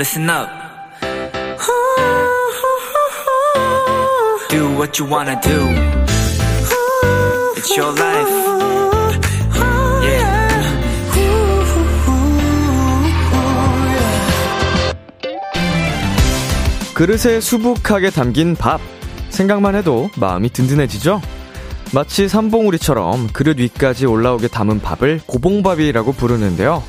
listen up. Do what you wanna do. It's your life. Yeah. 그릇에 수북하게 담긴 밥. 생각만 해도 마음이 든든해지죠? 마치 삼봉우리처럼 그릇 위까지 올라오게 담은 밥을 고봉밥이라고 부르는데요.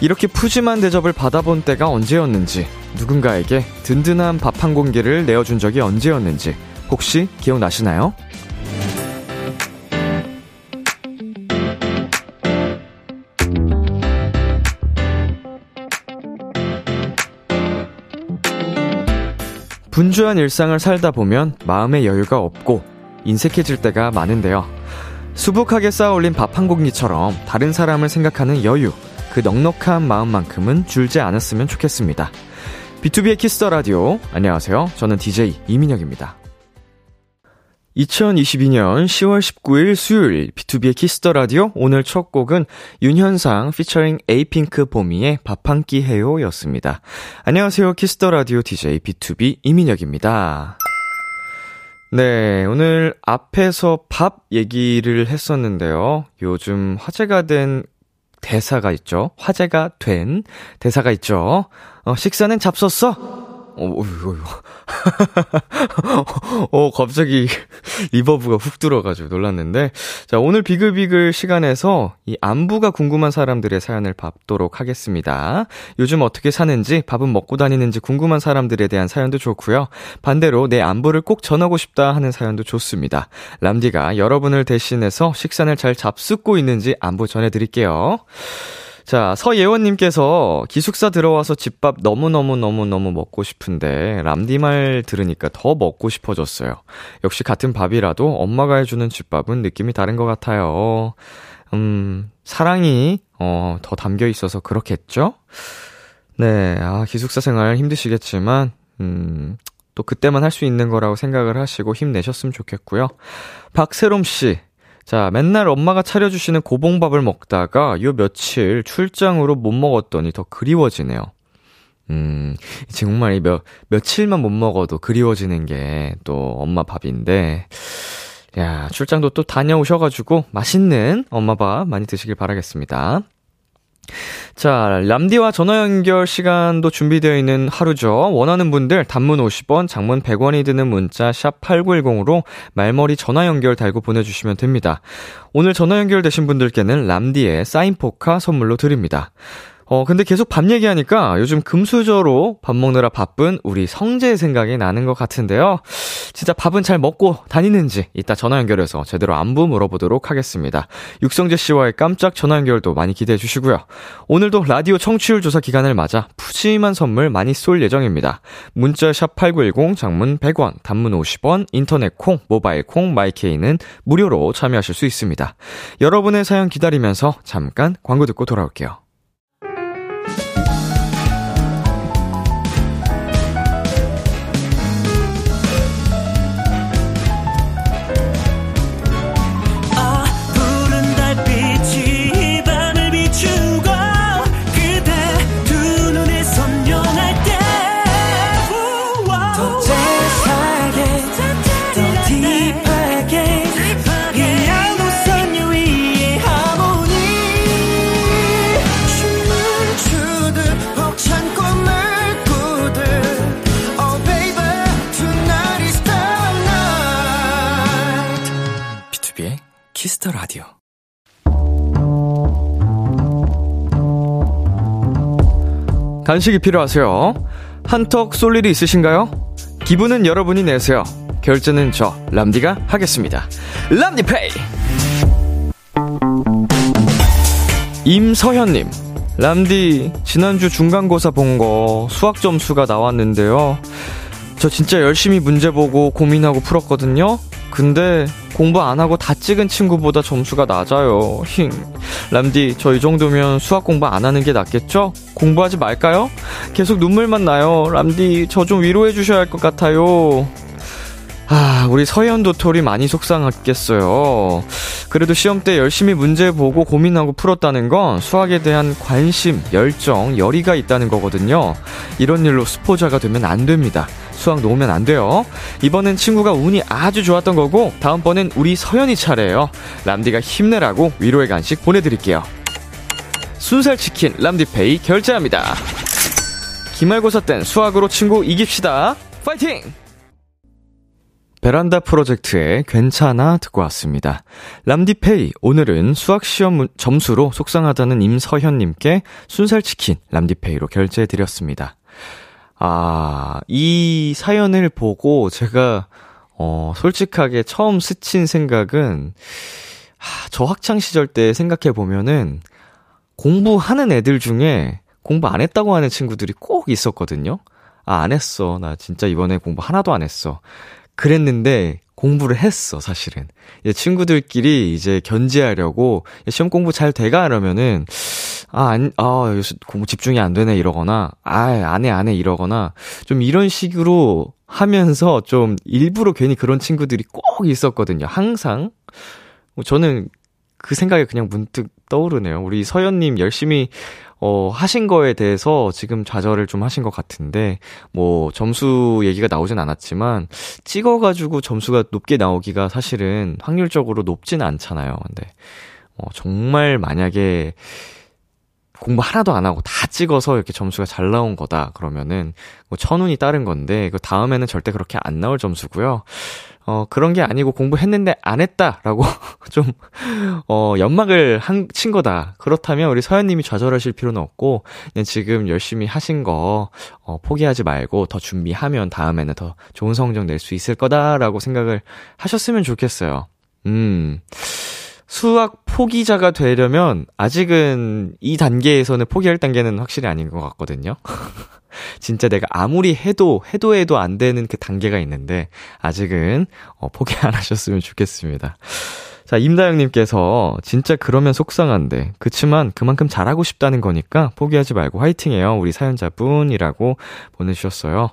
이렇게 푸짐한 대접을 받아본 때가 언제였는지, 누군가에게 든든한 밥 한 공기를 내어준 적이 언제였는지, 혹시 기억나시나요? 분주한 일상을 살다 보면 마음의 여유가 없고 인색해질 때가 많은데요. 수북하게 쌓아 올린 밥 한 공기처럼 다른 사람을 생각하는 여유, 그 넉넉한 마음만큼은 줄지 않았으면 좋겠습니다. B2B의 키스터 라디오. 안녕하세요. 저는 DJ 이민혁입니다. 2022년 10월 19일 수요일 B2B의 키스터 라디오 오늘 첫 곡은 윤현상 피처링 에이핑크 보미의 밥 한 끼 해요 였습니다. 안녕하세요. 키스터 라디오 DJ B2B 이민혁입니다. 네, 오늘 앞에서 밥 얘기를 했었는데요. 요즘 화제가 된 대사가 있죠. 화제가 된 대사가 있죠. 어, 식사는 잡섰어? 어, 어이구, 어, 갑자기 리버브가 훅 들어가지고 놀랐는데. 자, 오늘 비글비글 시간에서 이 안부가 궁금한 사람들의 사연을 받도록 하겠습니다. 요즘 어떻게 사는지, 밥은 먹고 다니는지 궁금한 사람들에 대한 사연도 좋고요. 반대로 내 안부를 꼭 전하고 싶다 하는 사연도 좋습니다. 람디가 여러분을 대신해서 식사를 잘 잡숫고 있는지 안부 전해드릴게요. 자, 서예원님께서 기숙사 들어와서 집밥 너무너무너무너무 먹고 싶은데, 람디 말 들으니까 더 먹고 싶어졌어요. 역시 같은 밥이라도 엄마가 해주는 집밥은 느낌이 다른 것 같아요. 음, 사랑이, 어, 더 담겨 있어서 그렇겠죠? 네, 아, 기숙사 생활 힘드시겠지만, 음, 또 그때만 할 수 있는 거라고 생각을 하시고 힘내셨으면 좋겠고요. 박세롬 씨, 자, 맨날 엄마가 차려주시는 고봉밥을 먹다가 요 며칠 출장으로 못 먹었더니 더 그리워지네요. 음, 정말 이 몇, 며칠만 못 먹어도 그리워지는 게 또 엄마 밥인데, 야, 출장도 또 다녀오셔가지고 맛있는 엄마 밥 많이 드시길 바라겠습니다. 자, 람디와 전화 연결 시간도 준비되어 있는 하루죠. 원하는 분들 단문 50원, 장문 100원이 드는 문자 샵 8910으로 말머리 전화 연결 달고 보내주시면 됩니다. 오늘 전화 연결되신 분들께는 람디의 사인 포카 선물로 드립니다. 어, 근데 계속 밥 얘기하니까 요즘 금수저로 밥 먹느라 바쁜 우리 성재 생각이 나는 것 같은데요. 진짜 밥은 잘 먹고 다니는지 이따 전화 연결해서 제대로 안부 물어보도록 하겠습니다. 육성재 씨와의 깜짝 전화 연결도 많이 기대해 주시고요. 오늘도 라디오 청취율 조사 기간을 맞아 푸짐한 선물 많이 쏠 예정입니다. 문자 샵 8910 장문 100원, 단문 50원, 인터넷 콩, 모바일 콩, 마이케이는 무료로 참여하실 수 있습니다. 여러분의 사연 기다리면서 잠깐 광고 듣고 돌아올게요. 키 간식이 필요하세요? 한턱 쏠 일이 있으신가요? 기분은 여러분이 내세요. 결제는 저 람디가 하겠습니다. 람디페이. 임서현님, 람디 지난주 중간고사 본 거 수학 점수가 나왔는데요. 저 진짜 열심히 문제 보고 고민하고 풀었거든요. 근데 공부 안 하고 다 찍은 친구보다 점수가 낮아요. 힝. 람디, 저 이 정도면 수학 공부 안 하는 게 낫겠죠? 공부하지 말까요? 계속 눈물만 나요. 람디, 저 좀 위로해 주셔야 할 것 같아요. 아, 우리 서현 도토리 많이 속상했겠어요. 그래도 시험 때 열심히 문제 보고 고민하고 풀었다는 건 수학에 대한 관심, 열정, 열의가 있다는 거거든요. 이런 일로 스포자가 되면 안 됩니다. 수학 놓으면 안 돼요. 이번엔 친구가 운이 아주 좋았던 거고, 다음번엔 우리 서현이 차례예요. 람디가 힘내라고 위로의 간식 보내드릴게요. 순살 치킨 람디페이 결제합니다. 기말고사 땐 수학으로 친구 이깁시다. 파이팅! 베란다 프로젝트의 괜찮아 듣고 왔습니다. 람디페이, 오늘은 수학시험 점수로 속상하다는 임서현님께 순살치킨 람디페이로 결제해드렸습니다. 아, 이 사연을 보고 제가, 어, 솔직하게 처음 스친 생각은, 하, 저 학창시절 때 생각해보면은, 공부하는 애들 중에 공부 안 했다고 하는 친구들이 꼭 있었거든요? 아, 안 했어. 나 진짜 이번에 공부 하나도 안 했어. 그랬는데 공부를 했어, 사실은. 친구들끼리 이제 견제하려고 시험 공부 잘 돼가 이러면은 아, 안, 아, 요새 공부 집중이 안 되네 이러거나 아, 안 해, 안 해 이러거나 좀 이런 식으로 하면서 좀 일부러 괜히 그런 친구들이 꼭 있었거든요. 항상. 저는 그 생각이 그냥 문득 떠오르네요. 우리 서연님 열심히 어, 하신 거에 대해서 지금 좌절을 좀 하신 것 같은데, 뭐, 점수 얘기가 나오진 않았지만, 찍어가지고 점수가 높게 나오기가 사실은 확률적으로 높진 않잖아요. 근데, 어, 정말 만약에, 공부 하나도 안 하고 다 찍어서 이렇게 점수가 잘 나온 거다. 그러면은, 뭐, 천운이 따른 건데, 그 다음에는 절대 그렇게 안 나올 점수고요. 어, 그런 게 아니고 공부했는데 안 했다라고 좀, 어, 연막을 한, 친 거다. 그렇다면 우리 서현 님이 좌절하실 필요는 없고, 그냥 지금 열심히 하신 거, 어, 포기하지 말고 더 준비하면 다음에는 더 좋은 성적 낼 수 있을 거다라고 생각을 하셨으면 좋겠어요. 음. 수학 포기자가 되려면 아직은 이 단계에서는 포기할 단계는 확실히 아닌 것 같거든요. 진짜 내가 아무리 해도 해도 해도 안 되는 그 단계가 있는데 아직은 어, 포기 안 하셨으면 좋겠습니다. 자, 임다영님께서 진짜 그러면 속상한데 그치만 그만큼 잘하고 싶다는 거니까 포기하지 말고 화이팅해요. 우리 사연자분이라고 보내주셨어요.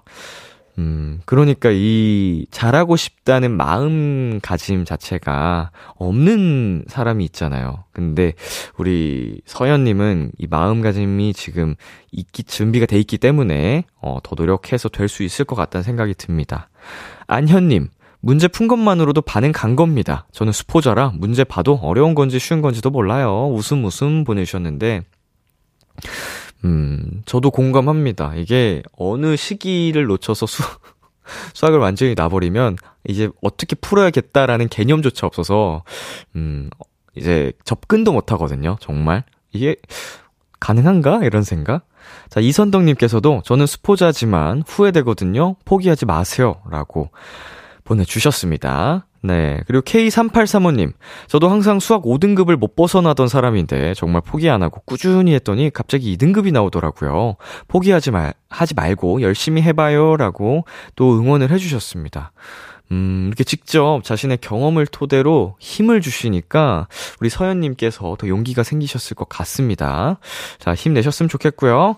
음, 그러니까 이 잘하고 싶다는 마음가짐 자체가 없는 사람이 있잖아요. 근데 우리 서연님은 이 마음가짐이 지금 있기, 준비가 돼 있기 때문에 어, 더 노력해서 될 수 있을 것 같다는 생각이 듭니다. 안현님, 문제 푼 것만으로도 반응 간 겁니다. 저는 수포자라 문제 봐도 어려운 건지 쉬운 건지도 몰라요. 웃음 웃음 보내주셨는데, 음, 저도 공감합니다. 이게 어느 시기를 놓쳐서 수, 수학을 완전히 놔버리면 이제 어떻게 풀어야겠다라는 개념조차 없어서, 음, 이제 접근도 못 하거든요. 정말. 이게 가능한가? 이런 생각? 자, 이선덕님께서도 저는 수포자지만 후회되거든요. 포기하지 마세요. 라고 보내주셨습니다. 네. 그리고 K3835님. 저도 항상 수학 5등급을 못 벗어나던 사람인데 정말 포기 안 하고 꾸준히 했더니 갑자기 2등급이 나오더라고요. 포기하지 말, 하지 말고 열심히 해봐요. 라고 또 응원을 해주셨습니다. 음, 이렇게 직접 자신의 경험을 토대로 힘을 주시니까 우리 서현님께서 더 용기가 생기셨을 것 같습니다. 자, 힘내셨으면 좋겠고요.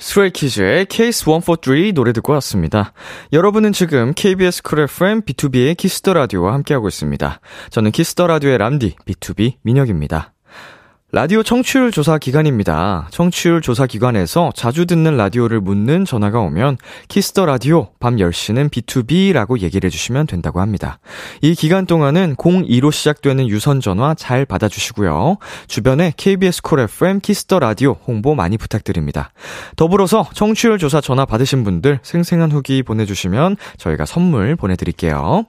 Stray Kids의 Case 143 노래 듣고 왔습니다. 여러분은 지금 KBS 쿨 FM B2B의 키스터 라디오와 함께하고 있습니다. 저는 키스터 라디오의 람디 B2B 민혁입니다. 라디오 청취율 조사 기간입니다. 청취율 조사 기관에서 자주 듣는 라디오를 묻는 전화가 오면 키스터 라디오 밤 10시는 B2B라고 얘기를 해주시면 된다고 합니다. 이 기간 동안은 02로 시작되는 유선 전화 잘 받아주시고요. 주변에 KBS Cool FM Kiss the Radio 홍보 많이 부탁드립니다. 더불어서 청취율 조사 전화 받으신 분들 생생한 후기 보내주시면 저희가 선물 보내드릴게요.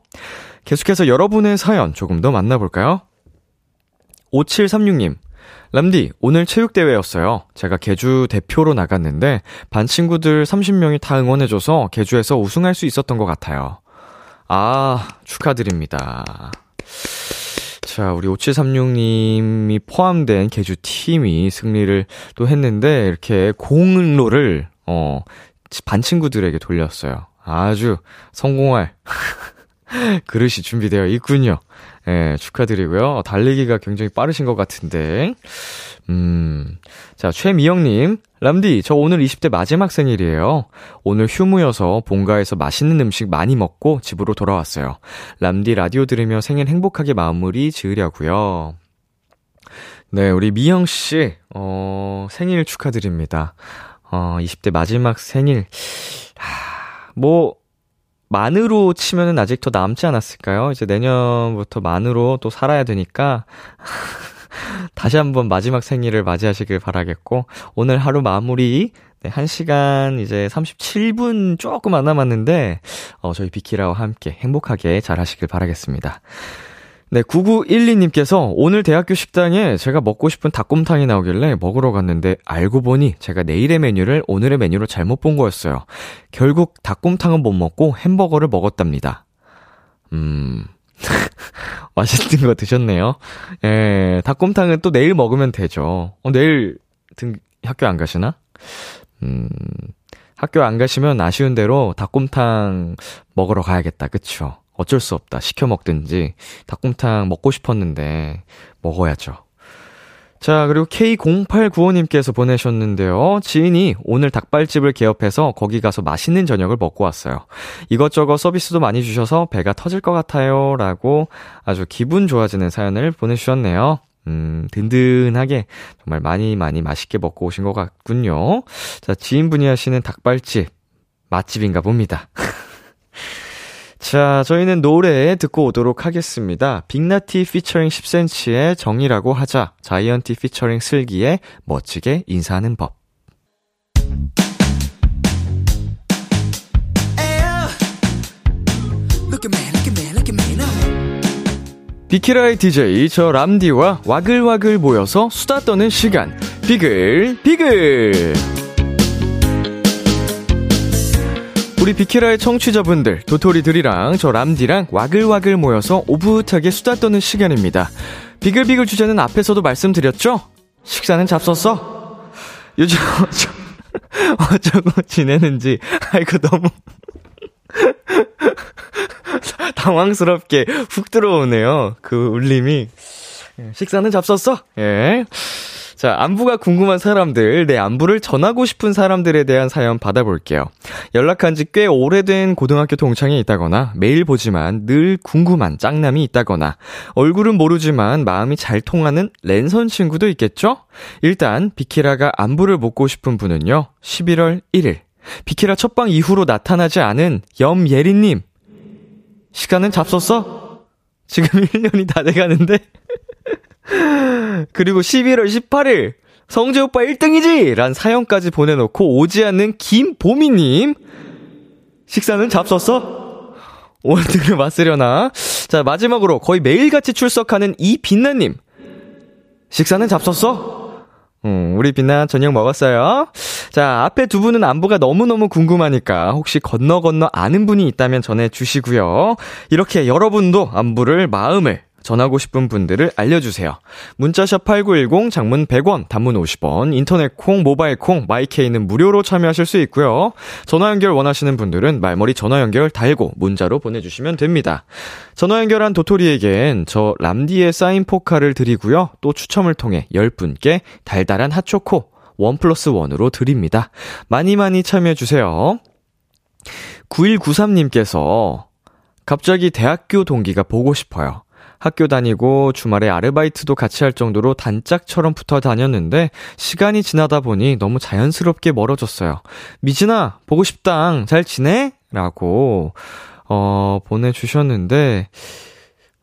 계속해서 여러분의 사연 조금 더 만나볼까요? 5736님. 람디, 오늘 체육대회였어요. 제가 계주 대표로 나갔는데, 반 친구들 30명이 다 응원해줘서 개주에서 우승할 수 있었던 것 같아요. 아, 축하드립니다. 자, 우리 5736님이 포함된 개주 팀이 승리를 또 했는데, 이렇게 공로를, 어, 반 친구들에게 돌렸어요. 아주 성공할 그릇이 준비되어 있군요. 예, 축하드리고요. 달리기가 굉장히 빠르신 것 같은데. 음. 자, 최미영님. 람디, 저 오늘 20대 마지막 생일이에요. 오늘 휴무여서 본가에서 맛있는 음식 많이 먹고 집으로 돌아왔어요. 람디 라디오 들으며 생일 행복하게 마무리 지으려고요. 네, 우리 미영 씨, 어, 생일 축하드립니다. 어, 20대 마지막 생일. 하, 뭐, 만으로 치면은 아직 더 남지 않았을까요? 이제 내년부터 만으로 또 살아야 되니까. 다시 한번 마지막 생일을 맞이하시길 바라겠고, 오늘 하루 마무리, 네, 1시간 이제 37분 조금 안 남았는데, 어, 저희 비키라와 함께 행복하게 잘 하시길 바라겠습니다. 네, 9912님께서 오늘 대학교 식당에 제가 먹고 싶은 닭곰탕이 나오길래 먹으러 갔는데 알고 보니 제가 내일의 메뉴를 오늘의 메뉴로 잘못 본 거였어요. 결국 닭곰탕은 못 먹고 햄버거를 먹었답니다. 음. 맛있는 거 드셨네요. 예, 닭곰탕은 또 내일 먹으면 되죠. 어, 내일 등, 학교 안 가시나? 음, 학교 안 가시면 아쉬운 대로 닭곰탕 먹으러 가야겠다. 그쵸? 어쩔 수 없다. 시켜 먹든지 닭곰탕 먹고 싶었는데 먹어야죠. 자, 그리고 K0895님께서 보내셨는데요. 지인이 오늘 닭발집을 개업해서 거기 가서 맛있는 저녁을 먹고 왔어요. 이것저것 서비스도 많이 주셔서 배가 터질 것 같아요. 라고 아주 기분 좋아지는 사연을 보내주셨네요. 음, 든든하게 정말 많이 많이 맛있게 먹고 오신 것 같군요. 자, 지인분이 하시는 닭발집 맛집인가 봅니다. 자, 저희는 노래 듣고 오도록 하겠습니다. 빅나티 피처링 10cm의 정이라고 하자. 자이언티 피처링 슬기의 멋지게 인사하는 법. 비키라의 DJ 저 람디와 와글와글 모여서 수다 떠는 시간. 비글 비글. 우리 비키라의 청취자분들, 도토리들이랑 저 람디랑 와글와글 모여서 오붓하게 수다 떠는 시간입니다. 비글비글 주제는 앞에서도 말씀드렸죠? 식사는 잡섰어? 요즘 어쩌, 어쩌고 지내는지, 아이고, 너무. 당황스럽게 훅 들어오네요. 그 울림이. 식사는 잡섰어? 예. 자, 안부가 궁금한 사람들, 내 안부를 전하고 싶은 사람들에 대한 사연 받아볼게요. 연락한 지 꽤 오래된 고등학교 동창이 있다거나, 매일 보지만 늘 궁금한 짱남이 있다거나, 얼굴은 모르지만 마음이 잘 통하는 랜선 친구도 있겠죠? 일단, 비키라가 안부를 묻고 싶은 분은요, 11월 1일. 비키라 첫방 이후로 나타나지 않은 염예린님. 시간은 잡섰어? 지금 1년이 다 돼가는데? 그리고 11월 18일 성재 오빠 1등이지! 란 사연까지 보내놓고 오지 않는 김보미님. 식사는 잡섰어? 오늘을 맞으려나? 자, 마지막으로 거의 매일같이 출석하는 이빛나님. 식사는 잡섰어? 음, 우리 빛나 저녁 먹었어요. 자, 앞에 두 분은 안부가 너무너무 궁금하니까 혹시 건너 건너 아는 분이 있다면 전해주시고요. 이렇게 여러분도 안부를 마음을 전하고 싶은 분들을 알려주세요. 문자샵 8910, 장문 100원, 단문 50원, 인터넷 콩, 모바일 콩, 마이케이는 무료로 참여하실 수 있고요. 전화 연결 원하시는 분들은 말머리 전화 연결 달고 문자로 보내주시면 됩니다. 전화 연결한 도토리에겐 저 람디의 사인 포카를 드리고요. 또 추첨을 통해 10분께 달달한 핫초코 원 플러스 원으로 드립니다. 많이 많이 참여해주세요. 9193님께서 갑자기 대학교 동기가 보고 싶어요. 학교 다니고 주말에 아르바이트도 같이 할 정도로 단짝처럼 붙어 다녔는데 시간이 지나다 보니 너무 자연스럽게 멀어졌어요. 미진아, 보고 싶당. 잘 지내? 라고, 어, 보내주셨는데,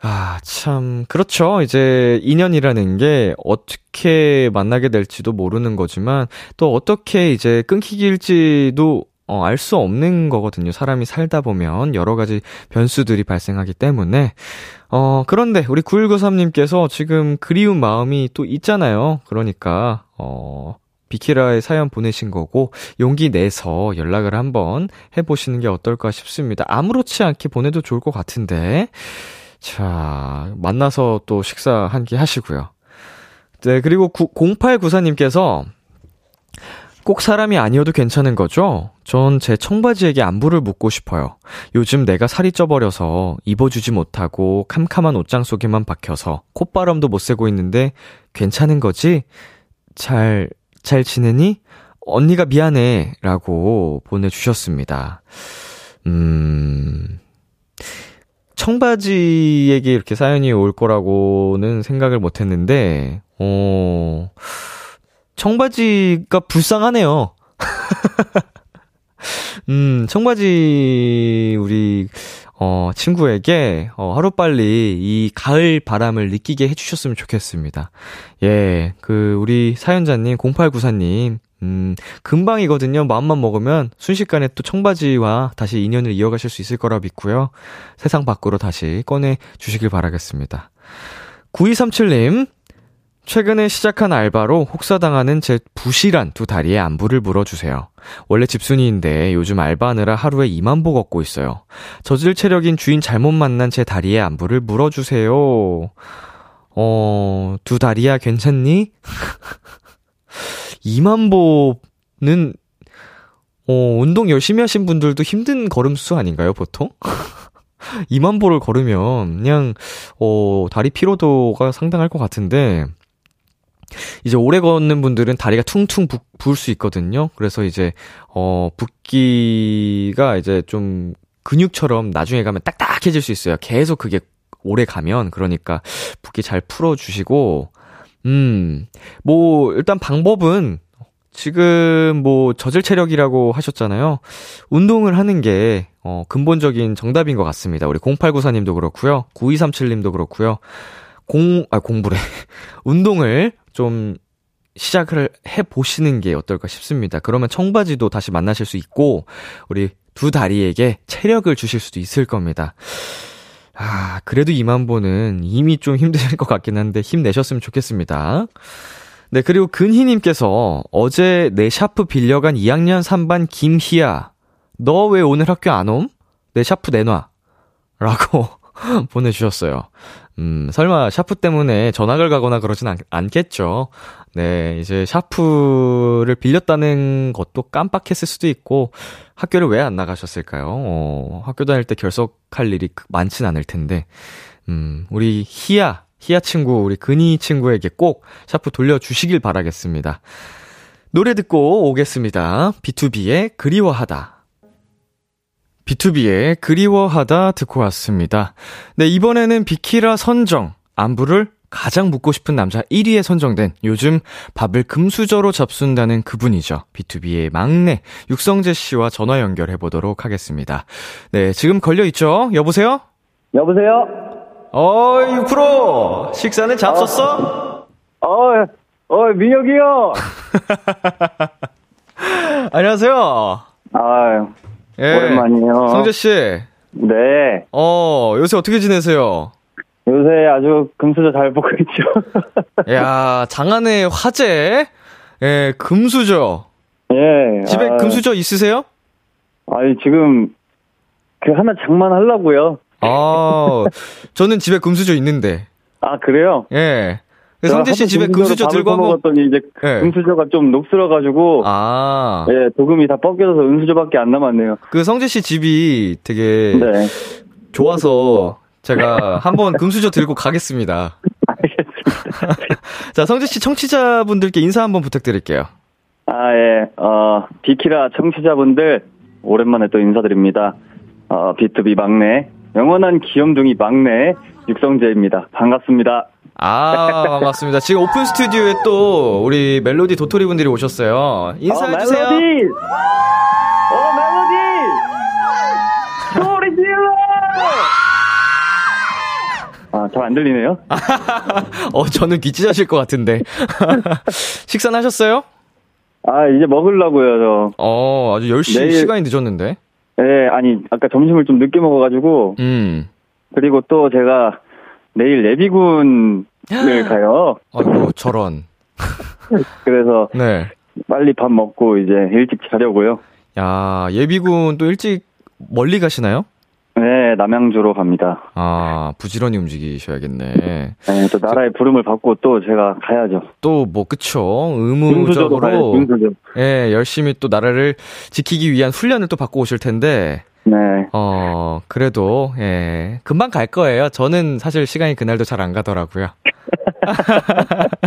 아, 참, 그렇죠. 이제 인연이라는 게 어떻게 만나게 될지도 모르는 거지만 또 어떻게 이제 끊기길지도 어, 알 수 없는 거거든요. 사람이 살다 보면 여러 가지 변수들이 발생하기 때문에. 어, 그런데 우리 9193님께서 지금 그리운 마음이 또 있잖아요. 그러니까, 어, 비키라의 사연 보내신 거고, 용기 내서 연락을 한번 해보시는 게 어떨까 싶습니다. 아무렇지 않게 보내도 좋을 것 같은데. 자, 만나서 또 식사 한 끼 하시고요. 네, 그리고 0894님께서 꼭 사람이 아니어도 괜찮은 거죠? 전 제 청바지에게 안부를 묻고 싶어요. 요즘 내가 살이 쪄버려서 입어주지 못하고 캄캄한 옷장 속에만 박혀서 콧바람도 못 쐬고 있는데 괜찮은 거지? 잘, 잘 지내니? 언니가 미안해. 라고 보내주셨습니다. 음, 청바지에게 이렇게 사연이 올 거라고는 생각을 못 했는데, 어, 청바지가 불쌍하네요. 음, 청바지, 우리, 어, 친구에게, 어, 하루빨리 이 가을 바람을 느끼게 해 주셨으면 좋겠습니다. 예, 그, 우리 사연자님, 0894님, 음, 금방이거든요. 마음만 먹으면 순식간에 또 청바지와 다시 인연을 이어가실 수 있을 거라 믿고요. 세상 밖으로 다시 꺼내 주시길 바라겠습니다. 9237님, 최근에 시작한 알바로 혹사당하는 제 부실한 두 다리에 안부를 물어주세요. 원래 집순이인데 요즘 알바하느라 하루에 2만 보 걷고 있어요. 저질 체력인 주인 잘못 만난 제 다리에 안부를 물어주세요. 어, 두 다리야 괜찮니? 2만 보는, 어, 운동 열심히 하신 분들도 힘든 걸음수 아닌가요, 보통? 2만 보를 걸으면 그냥, 어, 다리 피로도가 상당할 것 같은데, 이제 오래 걷는 분들은 다리가 퉁퉁 부, 부을 수 있거든요. 그래서 이제, 어, 붓기가 이제 좀 근육처럼 나중에 가면 딱딱해질 수 있어요. 계속 그게 오래 가면. 그러니까 붓기 잘 풀어 주시고, 음, 뭐, 일단 방법은 지금 뭐 저질 체력이라고 하셨잖아요. 운동을 하는 게, 어, 근본적인 정답인 것 같습니다. 우리 0894님도 그렇고요 9237님도 그렇고요 공, 아, 공부래. 운동을 좀 시작을 해 보시는 게 어떨까 싶습니다. 그러면 청바지도 다시 만나실 수 있고, 우리 두 다리에게 체력을 주실 수도 있을 겁니다. 아, 그래도 2만 보는 이미 좀 힘드실 것 같긴 한데 힘내셨으면 좋겠습니다. 네, 그리고 근희님께서 어제 내 샤프 빌려간 2학년 3반 김희야, 너 왜 오늘 학교 안 옴? 내 샤프 내놔. 라고 보내주셨어요. 음, 설마 샤프 때문에 전학을 가거나 그러진 않, 않겠죠. 네, 이제 샤프를 빌렸다는 것도 깜빡했을 수도 있고, 학교를 왜 안 나가셨을까요? 어, 학교 다닐 때 결석할 일이 많진 않을 텐데, 음, 우리 희야, 희야 친구, 우리 근희 친구에게 꼭 샤프 돌려주시길 바라겠습니다. 노래 듣고 오겠습니다. BTOB의 그리워하다. B2B의 그리워하다 듣고 왔습니다. 네, 이번에는 비키라 선정, 안부를 가장 묻고 싶은 남자 1위에 선정된 요즘 밥을 금수저로 잡순다는 그분이죠. B2B의 막내 육성재 씨와 전화 연결해 보도록 하겠습니다. 네, 지금 걸려 있죠? 여보세요? 여보세요? 어이, 6프로! 식사는 잡섰어? 어, 어, 민혁이 요 안녕하세요. 아유, 예. 오랜만이에요. 성재 씨. 네. 어, 요새 어떻게 지내세요? 요새 아주 금수저 잘 보고 있죠. 야, 장안의 화제. 예, 금수저. 예. 집에 아, 금수저 있으세요? 아니, 지금, 그 하나 장만하려고요. 아, 저는 집에 금수저 있는데. 아, 그래요? 예. 성재 씨 집에 금수저 들고 한번. 먹었더니 이제 예. 금수저가 좀 녹슬어가지고, 아, 예, 도금이 다 벗겨져서 은수저밖에 안 남았네요. 그 성재 씨 집이 되게 네. 좋아서 제가 한번 금수저 들고 가겠습니다. 알겠습니다. 자, 성재 씨 청취자분들께 인사 한번 부탁드릴게요. 아, 예, 어, 비키라 청취자분들, 오랜만에 또 인사드립니다. 어, B2B 막내, 영원한 귀염둥이 막내, 육성재입니다. 반갑습니다. 아, 반갑습니다. 지금 오픈 스튜디오에 또 우리 멜로디 도토리 분들이 오셨어요. 인사해주세요. 어, 멜로디! 어, 멜로디! 소리 질러! 아, 잘 안 들리네요? 어, 저는 귀 찢어질 것 같은데. 식사는 하셨어요? 아, 이제 먹으려고요, 저. 어, 아주 10시 내일- 시간이 늦었는데. 예, 아니, 아까 점심을 좀 늦게 먹어가지고, 음. 그리고 또 제가 내일 예비군을 가요. 아이고, 저런. 그래서 네. 빨리 밥 먹고 이제 일찍 자려고요. 야, 예비군 또 일찍 멀리 가시나요? 네, 남양주로 갑니다. 아, 부지런히 움직이셔야겠네. 네, 또 나라의 부름을 받고 또 제가 가야죠. 또 뭐 그쵸 의무적으로. 예 열심히 또 나라를 지키기 위한 훈련을 또 받고 오실 텐데 네. 어 그래도 예 금방 갈 거예요. 저는 사실 시간이 그날도 잘 안 가더라고요.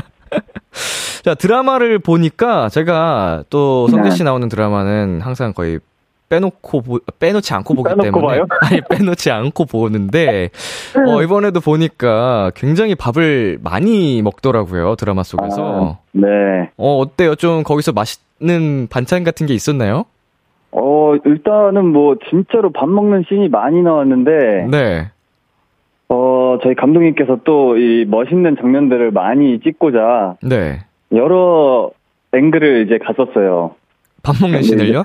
자 드라마를 보니까 제가 또 성재 씨 나오는 드라마는 항상 거의 빼놓고 보, 빼놓지 않고 보기 때문에 봐요? 아니 빼놓지 않고 보는데 어 이번에도 보니까 굉장히 밥을 많이 먹더라고요 드라마 속에서 아, 네. 어 어때요 좀 거기서 맛있는 반찬 같은 게 있었나요? 어, 일단은 뭐, 진짜로 밥 먹는 씬이 많이 나왔는데, 네 어, 저희 감독님께서 또 이 멋있는 장면들을 많이 찍고자 네. 여러 앵글을 이제 갔었어요. 밥 먹는 씬을요?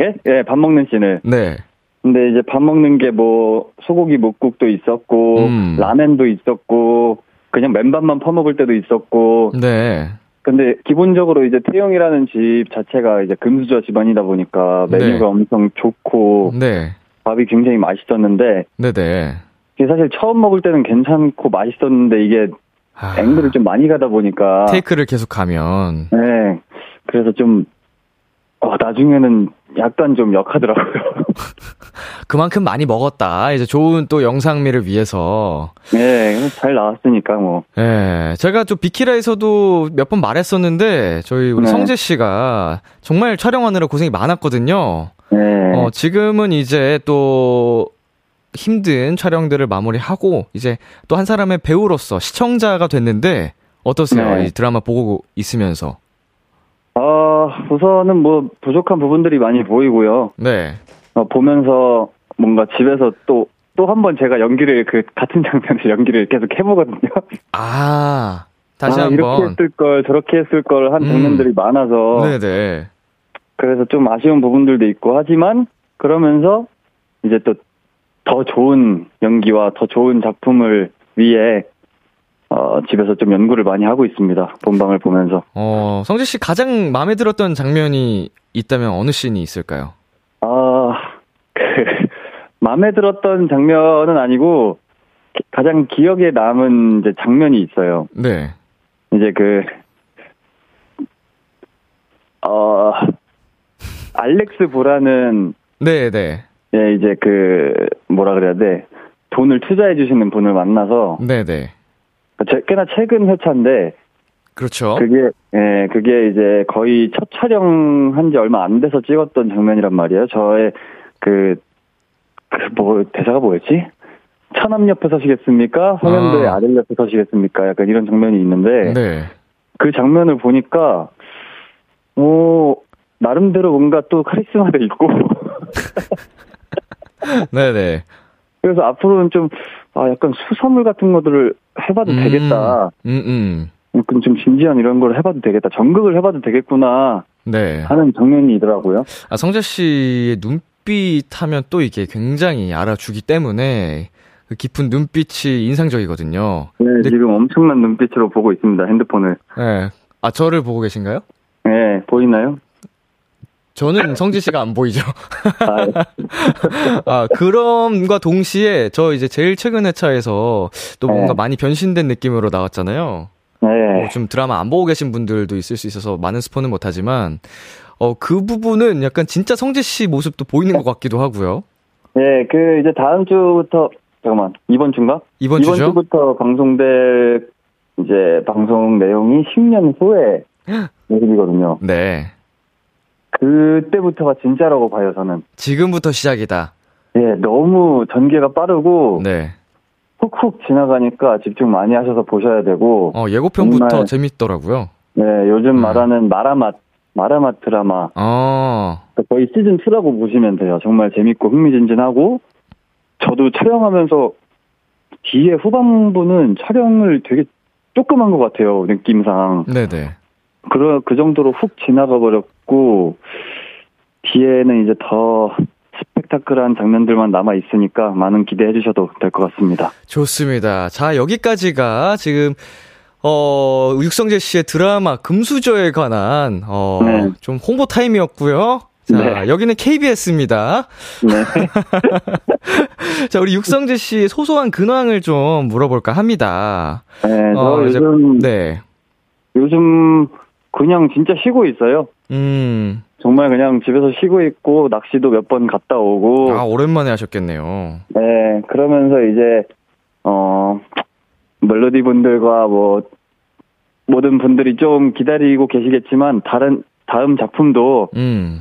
예? 예, 밥 먹는 씬을. 네. 근데 이제 밥 먹는 게 뭐, 소고기 묵국도 있었고, 음. 라멘도 있었고, 그냥 맨밥만 퍼먹을 때도 있었고, 네. 근데 기본적으로 이제 태영이라는 집 자체가 이제 금수저 집안이다 보니까 메뉴가 네. 엄청 좋고, 네. 밥이 굉장히 맛있었는데, 네네. 이게 사실 처음 먹을 때는 괜찮고 맛있었는데 이게 아, 앵글을 좀 많이 가다 보니까 테이크를 계속 가면 네 그래서 좀 어, 나중에는 약간 좀 역하더라고요. 그만큼 많이 먹었다. 이제 좋은 또 영상미를 위해서. 네, 잘 나왔으니까 뭐. 예. 제가 좀 비키라에서도 몇 번 말했었는데 저희 우리 네. 성재 씨가 정말 촬영하느라 고생이 많았거든요. 네. 어, 지금은 이제 또 힘든 촬영들을 마무리하고 이제 또 한 사람의 배우로서 시청자가 됐는데 어떠세요? 네. 이 드라마 보고 있으면서. 어, 우선은 뭐 부족한 부분들이 많이 보이고요. 네. 어, 보면서 뭔가 집에서 또 또 한 번 제가 연기를 그 같은 장면을 연기를 계속 해보거든요. 아, 다시 아, 이렇게 한번. 했을 걸 저렇게 했을 걸한 음. 장면들이 많아서 네네. 그래서 좀 아쉬운 부분들도 있고 하지만 그러면서 이제 또 더 좋은 연기와 더 좋은 작품을 위해 어, 집에서 좀 연구를 많이 하고 있습니다. 본방을 보면서. 어, 성재 씨 가장 마음에 들었던 장면이 있다면 어느 씬이 있을까요? 아, 그, 마음에 들었던 장면은 아니고 기- 가장 기억에 남은 이제 장면이 있어요. 네. 이제 그, 어, 알렉스 보라는 네네. 예, 이제 그, 뭐라 그래야 돼. 돈을 투자해주시는 분을 만나서, 네네. 제- 꽤나 최근 회차인데, 그렇죠. 그게, 예, 그게 이제 거의 첫 촬영한 지 얼마 안 돼서 찍었던 장면이란 말이에요. 저의 그, 그 뭐, 대사가 뭐였지? 천암 옆에 서시겠습니까? 황현도의 아. 아. 들 옆에 서시겠습니까? 약간 이런 장면이 있는데, 네. 그 장면을 보니까, 뭐, 나름대로 뭔가 또 카리스마도 있고, 네네. 그래서 앞으로는 좀, 아, 약간 수선물 같은 것들을 해봐도 음, 되겠다. 음, 음. 좀 진지한 이런 걸 해봐도 되겠다. 전극을 해봐도 되겠구나 네. 하는 장면이더라고요. 아, 성재 씨의 눈빛 하면 또 이게 굉장히 알아주기 때문에 그 깊은 눈빛이 인상적이거든요. 네, 근데- 지금 엄청난 눈빛으로 보고 있습니다. 핸드폰을. 네. 아, 저를 보고 계신가요? 네, 보이나요? 저는 성지 씨가 안 보이죠. 아, 아, 그럼과 동시에 저 이제 제일 최근 회차에서 또 뭔가 네. 많이 변신된 느낌으로 나왔잖아요. 네. 뭐 좀 드라마 안 보고 계신 분들도 있을 수 있어서 많은 스포는 못하지만, 어, 그 부분은 약간 진짜 성재 씨 모습도 보이는 것 같기도 하고요. 네, 그 이제 다음 주부터 잠깐만 이번 주인가? 이번 주죠? 부터 방송될 이제 방송 내용이 10년 후에 모습이거든요. 네. 그때부터가 진짜라고 봐요, 저는. 지금부터 시작이다. 예, 너무 전개가 빠르고 네. 훅훅 지나가니까 집중 많이 하셔서 보셔야 되고. 어, 예고편부터 정말- 재밌더라고요. 네, 요즘 음. 말하는 마라맛 마라맛 드라마 어, 거의 시즌 2라고 보시면 돼요. 정말 재밌고 흥미진진하고 저도 촬영하면서 뒤에 후반부는 촬영을 되게 조그만 것 같아요 느낌상 네네. 그, 그 정도로 훅 지나가 버렸고 뒤에는 이제 더 스펙타클한 장면들만 남아 있으니까 많은 기대해 주셔도 될 것 같습니다. 좋습니다. 자, 여기까지가 지금, 어, 육성재 씨의 드라마 금수저에 관한, 어, 네. 좀 홍보 타임이었고요. 자, 네. 여기는 KBS입니다. 네. 자, 우리 육성재 씨 소소한 근황을 좀 물어볼까 합니다. 네, 저 어, 이제- 요즘, 네. 요즘 그냥 진짜 쉬고 있어요. 음, 정말 그냥 집에서 쉬고 있고, 낚시도 몇 번 갔다 오고, 아, 오랜만에 하셨겠네요. 네, 그러면서 이제, 어, 멜로디 분들과 뭐, 모든 분들이 좀 기다리고 계시겠지만, 다른, 다음 작품도 음,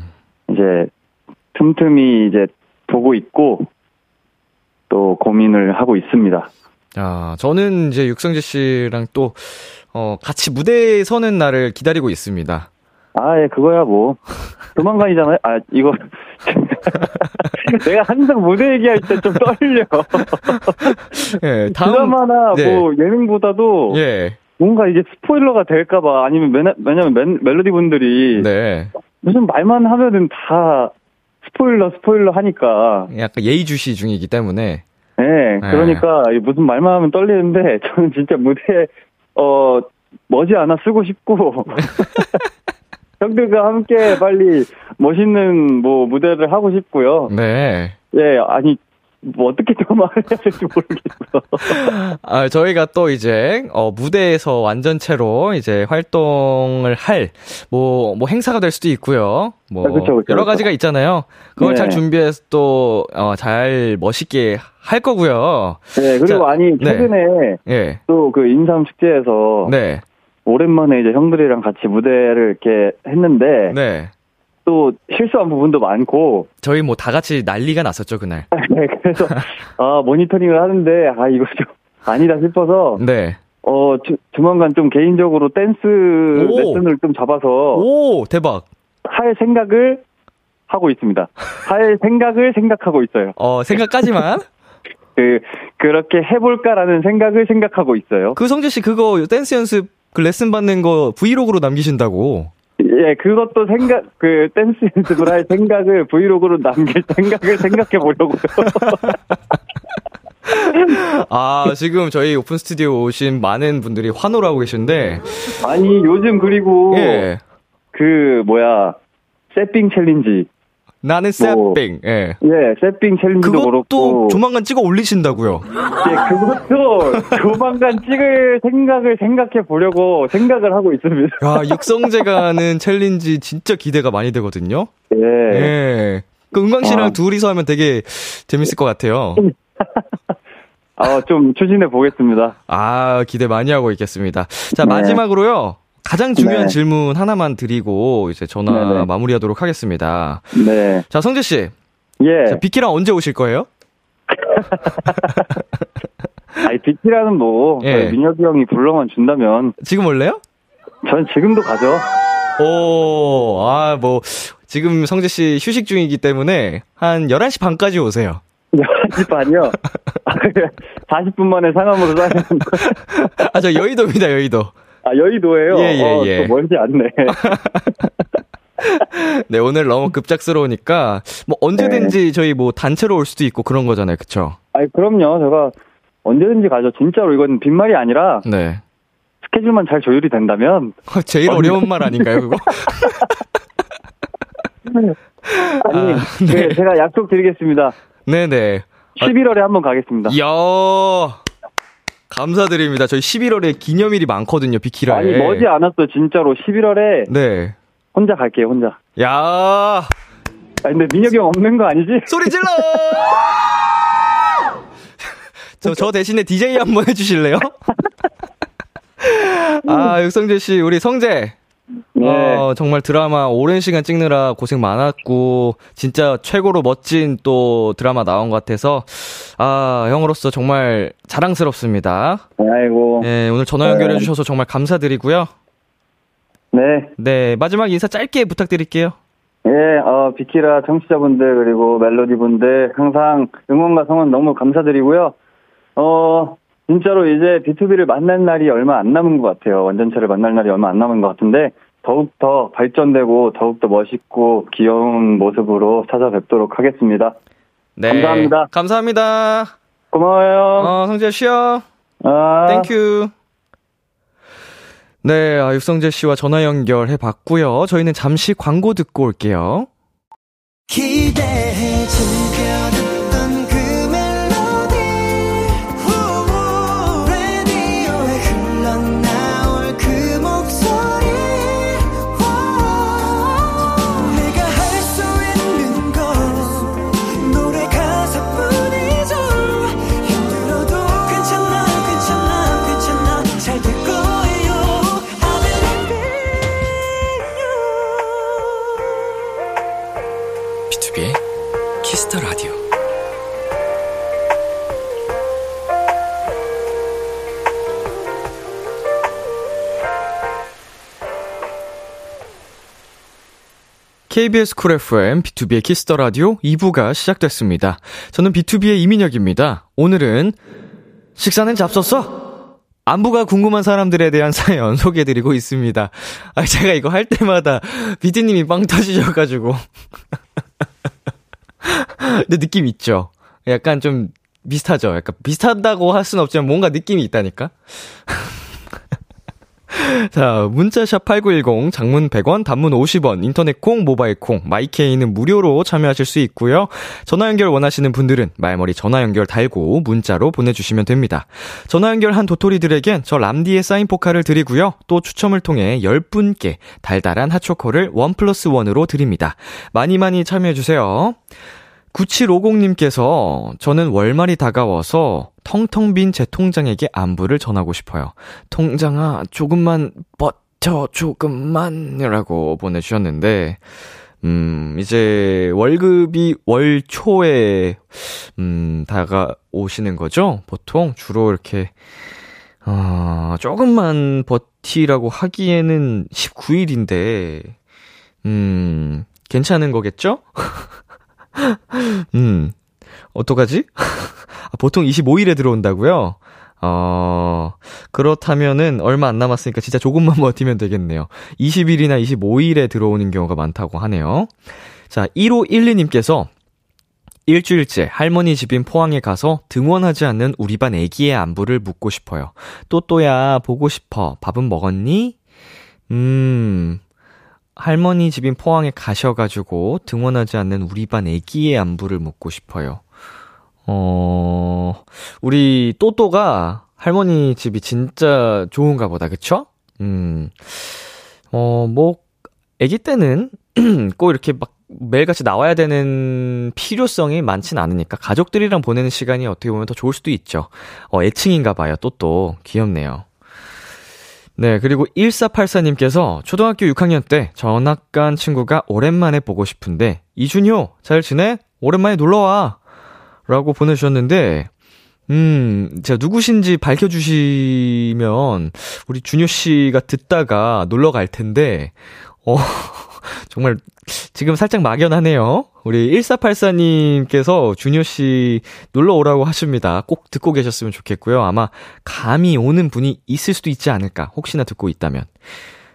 이제 틈틈이 이제 보고 있고, 또 고민을 하고 있습니다. 아, 저는 이제 육성재 씨랑 또, 어, 같이 무대에 서는 날을 기다리고 있습니다. 아, 예, 그거야 뭐. 조만간이잖아요. 아, 이거. 내가 항상 무대 얘기할 때 좀 떨려. 예, 다음. 드라마나 네. 뭐 예능보다도 예, 뭔가 이게 스포일러가 될까봐 아니면 맨, 왜냐면 맨, 멜로디 분들이 네. 무슨 말만 하면은 다 스포일러 스포일러 하니까 약간 예의주시 중이기 때문에. 예 그러니까 이 무슨 말만 하면 떨리는데 저는 진짜 무대에 어 머지않아 쓰고 싶고 형들과 함께 빨리 멋있는 뭐 무대를 하고 싶고요 네. 예 아니 뭐 어떻게 더 말을 해야 될지 모르겠어 아, 저희가 또 이제, 어, 무대에서 완전체로 이제 활동을 할, 뭐, 뭐 행사가 될 수도 있고요. 뭐, 아, 그쵸, 그쵸, 여러. 가지가 있잖아요. 그걸 네. 잘 준비해서 또, 어, 잘 멋있게 할 거고요. 네 그리고 자, 아니 네. 최근에 예. 또그 인삼 축제에서 네. 오랜만에 이제 형들이랑 같이 무대를 이렇게 했는데 네. 또 실수한 부분도 많고 저희 뭐 다 같이 난리가 났었죠, 그날. 네, 그래서 아 모니터링을 하는데 아 이거 좀 아니다 싶어서 네. 어 조, 조만간 좀 개인적으로 댄스 오. 레슨을 좀 잡아서 오, 대박. 할 생각을 하고 있습니다. 할 생각을 생각하고 있어요. 어, 생각까지만. 그 그렇게 해볼까라는 생각을 생각하고 있어요. 그 성재 씨 그거 댄스 연습 그 레슨 받는 거 vlog로 남기신다고. 예, 그것도 생각 그 댄스 연습을 할 생각을 vlog로 남길 생각을 생각해 보려고요. 아, 지금 저희 오픈 스튜디오 오신 많은 분들이 환호를 하고 계신데. 아니 요즘 그리고 예. 그 뭐야 세핑 challenge 나는 뭐, 세핑. 예. 예 세핑 challenge도 그것도 그렇고 조만간 찍어 올리신다고요. 예 그것도 조만간 찍을 생각을 생각해 보려고 생각을 하고 있습니다. 야, 육성재가 하는 challenge 진짜 기대가 많이 되거든요. 예. 예. 그 은광 씨랑 아. 둘이서 하면 되게 재밌을 것 같아요. 아 좀 추진해 보겠습니다. 아, 기대 많이 하고 있겠습니다. 자, 네. 마지막으로요. 가장 중요한 네. 질문 하나만 드리고 이제 전화 네네. 마무리하도록 하겠습니다. 네. 자, 성재 씨. 예. 자, 비키랑 언제 오실 거예요? 아니 비키라는 뭐 예. 민혁이 형이 불러만 준다면 지금 올래요? 저는 지금도 가죠. 오, 아, 뭐, 지금 성재 씨 휴식 중이기 때문에 한 11시 반까지 오세요. 11시 반이요. 40분 만에 상암으로 사는 아, 저 여의도입니다, 여의도. 아 여의도예요. 예, 예, 어, 예. 또 멀지 않네. 네, 오늘 너무 급작스러우니까, 뭐, 언제든지 저희 뭐 단체로 올 수도 있고 그런 거잖아요, 그쵸? 아니 그럼요. 제가 언제든지 가죠. 진짜로 이건 빈말이 아니라 네. 스케줄만 잘 조율이 된다면 제일 어려운 말 아닌가요, 그거? 아니 아, 네, 제가 약속 드리겠습니다. 네네. 11월에 한번 가겠습니다. 이야, 감사드립니다. 저희 11월에 기념일이 많거든요, 비키라에. 아니 머지 않았어 진짜로 11월에 네. 혼자 갈게요 혼자. 야 아 근데 민혁이 형 없는 거 아니지? 소리 질러! 저, 저 대신에 DJ 한번 해주실래요? 아, 육성재 씨, 우리 성재. 네. 어, 정말 드라마 오랜 시간 찍느라 고생 많았고, 진짜 최고로 멋진 또 드라마 나온 것 같아서, 아, 형으로서 정말 자랑스럽습니다. 아이고. 네, 오늘 전화 연결해 주셔서 정말 감사드리고요. 네. 네, 마지막 인사 짧게 부탁드릴게요. 예, 어, 비키라 청취자분들 그리고 멜로디 분들 항상 응원과 성원 너무 감사드리고요. 어, 진짜로 이제 B2B를 만날 날이 얼마 안 남은 것 같아요. 완전체를 만날 날이 얼마 안 남은 것 같은데 더욱더 발전되고 더욱더 멋있고 귀여운 모습으로 찾아뵙도록 하겠습니다. 네. 감사합니다. 감사합니다. 고마워요. 어, 성재 쉬어. 아. Thank you. 네, 아, 육성재 씨와 전화 연결해 봤고요. 저희는 잠시 광고 듣고 올게요. 기대해 즐겨듣 KBS 쿨 FM, BTOB의 키스터 라디오 2부가 시작됐습니다. 저는 B2B의 이민혁입니다. 오늘은 식사는 잡섰어? 안부가 궁금한 사람들에 대한 사연 소개해드리고 있습니다. 아, 제가 이거 할 때마다 피디님이 빵 터지셔가지고. 근데 느낌 있죠? 약간 좀 비슷하죠? 약간 비슷하다고 할 수는 없지만 뭔가 느낌이 있다니까? 자, 문자 샵 8910, 장문 100원, 단문 50원, 인터넷 콩, 모바일 콩, My K는 무료로 참여하실 수 있고요. 전화 연결 원하시는 분들은 말머리 전화 연결 달고 문자로 보내주시면 됩니다. 전화 연결한 도토리들에겐 저 람디의 사인 포카를 드리고요. 또 추첨을 통해 10분께 달달한 핫초코를 one plus one으로 드립니다. 많이 많이 참여해주세요. 9750님께서 저는 월말이 다가와서 텅텅 빈 제 통장에게 안부를 전하고 싶어요. 통장아, 조금만 버텨, 조금만. 이라고 보내주셨는데, 음, 이제 월급이 월 초에, 음, 다가오시는 거죠? 보통 주로 이렇게, 어, 조금만 버티라고 하기에는 19일인데, 음, 괜찮은 거겠죠? 음, 어떡하지? 아, 보통 25일에 들어온다고요? 어, 그렇다면은 얼마 안 남았으니까 진짜 조금만 버티면 되겠네요. 20일이나 25일에 들어오는 경우가 많다고 하네요. 자, 1512님께서 일주일째 할머니 집인 포항에 가서 등원하지 않는 우리 반 애기의 안부를 묻고 싶어요. 또또야, 보고 싶어. 밥은 먹었니? 음, 할머니 집인 포항에 가셔가지고 등원하지 않는 우리 반 애기의 안부를 묻고 싶어요. 어, 우리 또또가 할머니 집이 진짜 좋은가 보다, 그쵸? 음, 어, 뭐, 애기 때는 꼭 이렇게 막 매일같이 나와야 되는 필요성이 많진 않으니까 가족들이랑 보내는 시간이 어떻게 보면 더 좋을 수도 있죠. 어, 애칭인가 봐요, 또또. 귀엽네요. 네, 그리고 1484님께서 초등학교 6학년 때 전학 간 친구가 오랜만에 보고 싶은데, 이준효, 잘 지내? 오랜만에 놀러와. 라고 보내주셨는데, 음, 제가 누구신지 밝혀주시면, 우리 준효 씨가 듣다가 놀러 갈 텐데, 어, 정말, 지금 살짝 막연하네요. 우리 1484님께서 준효 씨 놀러 오라고 하십니다. 꼭 듣고 계셨으면 좋겠고요. 아마 감이 오는 분이 있을 수도 있지 않을까. 혹시나 듣고 있다면.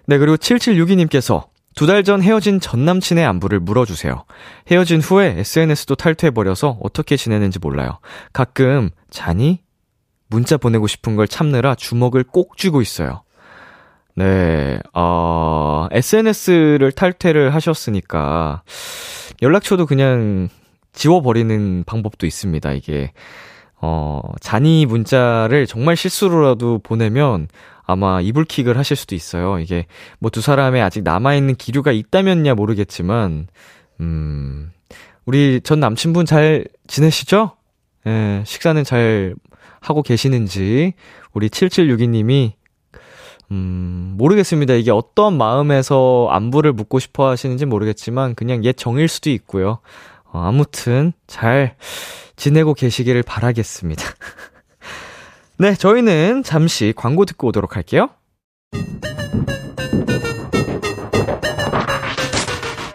네, 그리고 7762님께서 두 달 전 헤어진 전 남친의 안부를 물어주세요. 헤어진 후에 SNS도 탈퇴해버려서 어떻게 지내는지 몰라요. 가끔, 자니? 문자 보내고 싶은 걸 참느라 주먹을 꼭 쥐고 있어요. 네, 어, SNS를 탈퇴를 하셨으니까, 연락처도 그냥 지워버리는 방법도 있습니다, 이게. 어, 잔이 문자를 정말 실수로라도 보내면 아마 이불킥을 하실 수도 있어요. 이게 뭐 두 사람의 아직 남아있는 기류가 있다면야 모르겠지만, 음, 우리 전 남친분 잘 지내시죠? 예, 식사는 잘 하고 계시는지, 우리 7762님이 음, 모르겠습니다. 이게 어떤 마음에서 안부를 묻고 싶어 하시는지 모르겠지만, 그냥 옛 정일 수도 있고요. 어, 아무튼, 잘 지내고 계시기를 바라겠습니다. 네, 저희는 잠시 광고 듣고 오도록 할게요.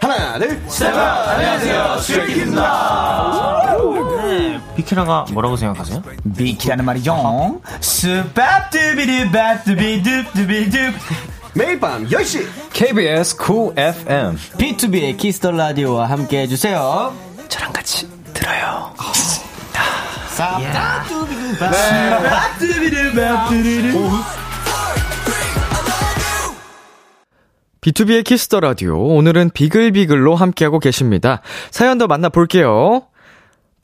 하나, 둘, 셋. 안녕하세요. 슈키입니다. 비키라가 뭐라고 생각하세요? 비키라는 말이죠. 스밥두비두밥두비두두비두. 매일 밤 10시. KBS Cool FM B2B의 키스터 라디오와 함께 해주세요. 저랑 같이 들어요. 밥두비두밥두비두. B2B의 키스터 라디오. 오늘은 비글비글로 함께하고 계십니다. 사연 더 만나볼게요.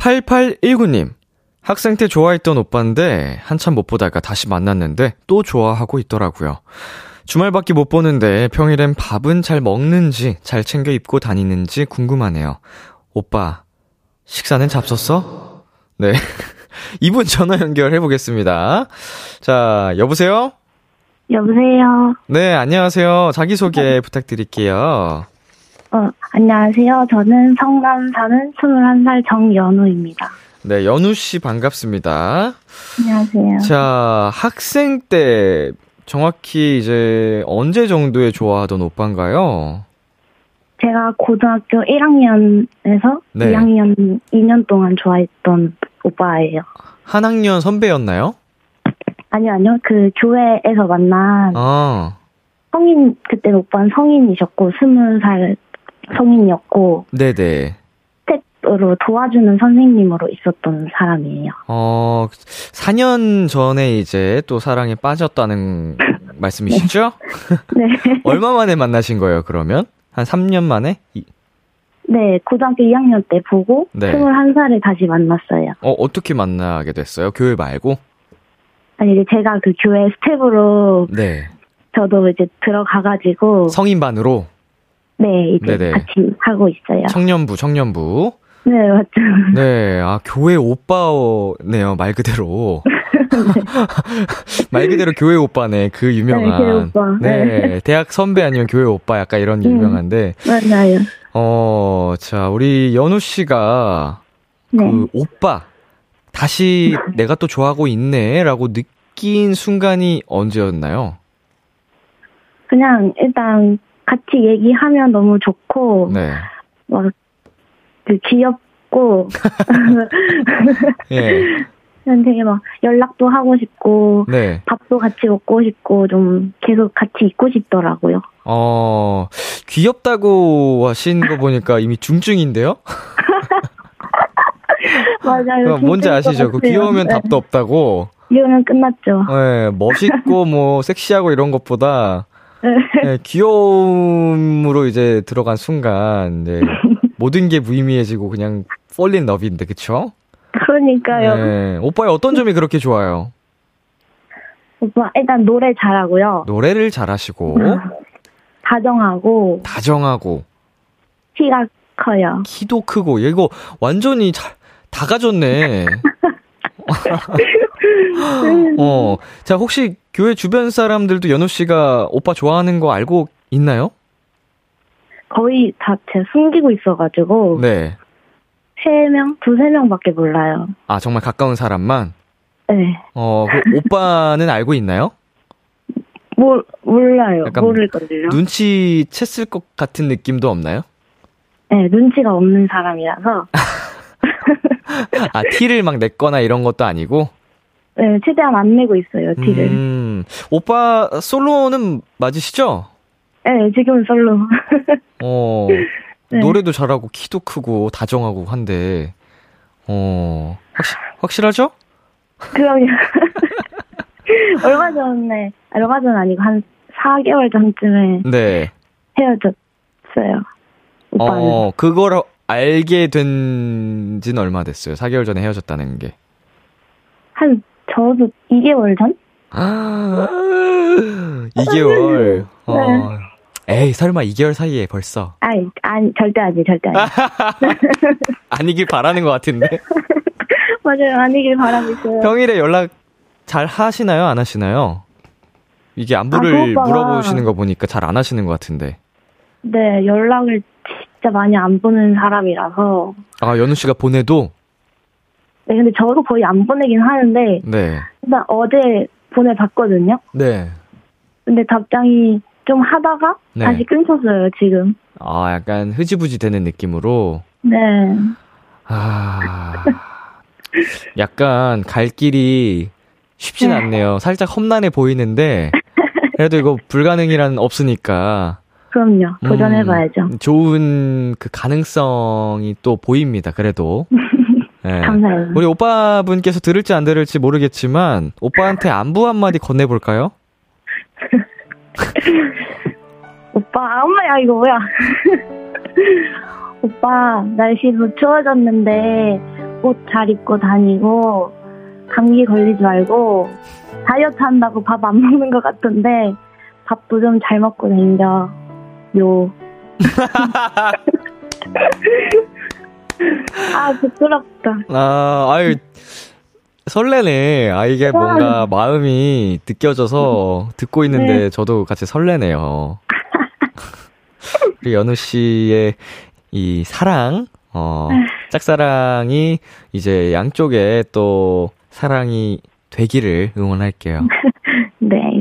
8819님. 학생 때 좋아했던 오빠인데 한참 못 보다가 다시 만났는데 또 좋아하고 있더라고요. 주말밖에 못 보는데 평일엔 밥은 잘 먹는지 잘 챙겨 입고 다니는지 궁금하네요. 오빠, 식사는 잡섰어? 네. 이분 전화 연결해 보겠습니다. 자, 여보세요? 여보세요. 네, 안녕하세요. 자기소개 부탁드릴게요. 어, 안녕하세요. 저는 성남 사는 21살 정연우입니다. 네, 연우 씨 반갑습니다. 안녕하세요. 자, 학생 때 정확히 이제 언제 정도에 좋아하던 오빠인가요? 제가 고등학교 1학년에서 네. 2학년 2년 동안 좋아했던 오빠예요. 한 학년 선배였나요? 아니요, 아니요. 그 교회에서 만난 아, 성인, 그때 오빠는 성인이셨고, 20살 성인이었고, 네네. 스텝으로 도와주는 선생님으로 있었던 사람이에요. 어, 4년 전에 이제 또 사랑에 빠졌다는 말씀이시죠? 네. 얼마 만에 만나신 거예요, 그러면? 한 3년 만에? 이- 네, 고등학교 2학년 때 보고, 네. 21살에 다시 만났어요. 어, 어떻게 만나게 됐어요? 교회 말고? 아니, 이제 제가 그 교회 스텝으로 네. 저도 이제 들어가가지고 성인반으로? 네 이제 네네. 같이 하고 있어요. 청년부, 청년부. 네 맞죠. 네, 아, 교회 오빠네요, 말 그대로. 말 그대로 교회 오빠네, 그 유명한. 네, 교회 오빠. 네, 대학 선배 아니면 교회 오빠 약간 이런 게 음. 유명한데, 맞아요. 어, 자, 우리 연우 씨가 네. 그 오빠, 다시 내가 또 좋아하고 있네, 라고 느낀 순간이 언제였나요? 그냥 일단 같이 얘기하면 너무 좋고 네. 막그 귀엽고 예. 되게 막 연락도 하고 싶고 네. 밥도 같이 먹고 싶고 좀 계속 같이 있고 싶더라고요. 어, 귀엽다고 하신 거 보니까 이미 중증인데요? 맞아요. 뭔지 아시죠? 그. 귀여우면 네. 답도 없다고. 이거는 끝났죠. 예, 멋있고 뭐 섹시하고 이런 것보다 네. 예, 귀여움으로 이제 들어간 순간 네, 모든 게 무의미해지고 그냥 in love인데 그쵸? 그러니까요. 네, 오빠의 어떤 점이 그렇게 좋아요? 오빠 일단 노래 잘하고요. 노래를 잘하시고 다정하고 다정하고 키가 커요. 키도 크고 이거 완전히 잘, 다 가졌네. 어, 자 혹시 교회 주변 사람들도 연우 씨가 오빠 좋아하는 거 알고 있나요? 거의 다 제가 숨기고 있어가지고 네. 세 명, 두세 명밖에 몰라요. 아 정말 가까운 사람만. 네, 어, 그 오빠는 알고 있나요? 몰 몰라요. 약간 모를걸요. 눈치 챘을 것 같은 느낌도 없나요? 네, 눈치가 없는 사람이라서 아 티를 막 냈거나 이런 것도 아니고. 네, 최대한 안 내고 있어요 티를. 음, 오빠 솔로는 맞으시죠? 네, 지금은 솔로. 어, 네. 노래도 잘하고 키도 크고 다정하고 한데, 어, 확실, 확실하죠? 그럼요. 얼마 전에, 아, 얼마 전 아니고 한 4개월 전쯤에 네. 헤어졌어요. 오빠는. 어, 그걸 알게 된 지는 얼마 됐어요? 4개월 전에 헤어졌다는 게. 한, 저도 2개월 전? 아, 2개월. 어, 에이, 설마 2개월 사이에 벌써. 아니, 아니, 절대 아니, 절대 아니. 아니길 바라는 것 같은데. 맞아요, 아니길 바라고 있어요. 평일에 연락 잘 하시나요? 안 하시나요? 이게 안부를 아, 그 오빠가- 물어보시는 거 보니까 잘 안 하시는 것 같은데. 네, 연락을 진짜 많이 안 보는 사람이라서. 아, 연우 씨가 보내도? 네, 근데 저도 거의 안 보내긴 하는데, 네. 일단 어제 보내봤거든요? 네. 근데 답장이 좀 하다가 네. 다시 끊겼어요, 지금. 아, 약간 흐지부지 되는 느낌으로. 네. 아. 약간 갈 길이 쉽진 네. 않네요. 살짝 험난해 보이는데, 그래도 이거 불가능이란 없으니까. 그럼요. 음, 도전해봐야죠. 좋은 그 가능성이 또 보입니다, 그래도. 네. 감사해요. 우리 오빠분께서 들을지 안 들을지 모르겠지만, 오빠한테 안부 한마디 건네볼까요? 오빠, 아, 엄마야, 이거 뭐야. 오빠, 날씨도 추워졌는데, 옷 잘 입고 다니고, 감기 걸리지 말고, 다이어트 한다고 밥 안 먹는 것 같던데, 밥도 좀 잘 먹고 다녀. 요. 아, 부끄럽다. 아, 아유, 설레네. 아, 이게 뭔가 마음이 느껴져서 듣고 있는데 네. 저도 같이 설레네요. 우리 연우 씨의 이 사랑, 어, 짝사랑이 이제 양쪽에 또 사랑이 되기를 응원할게요.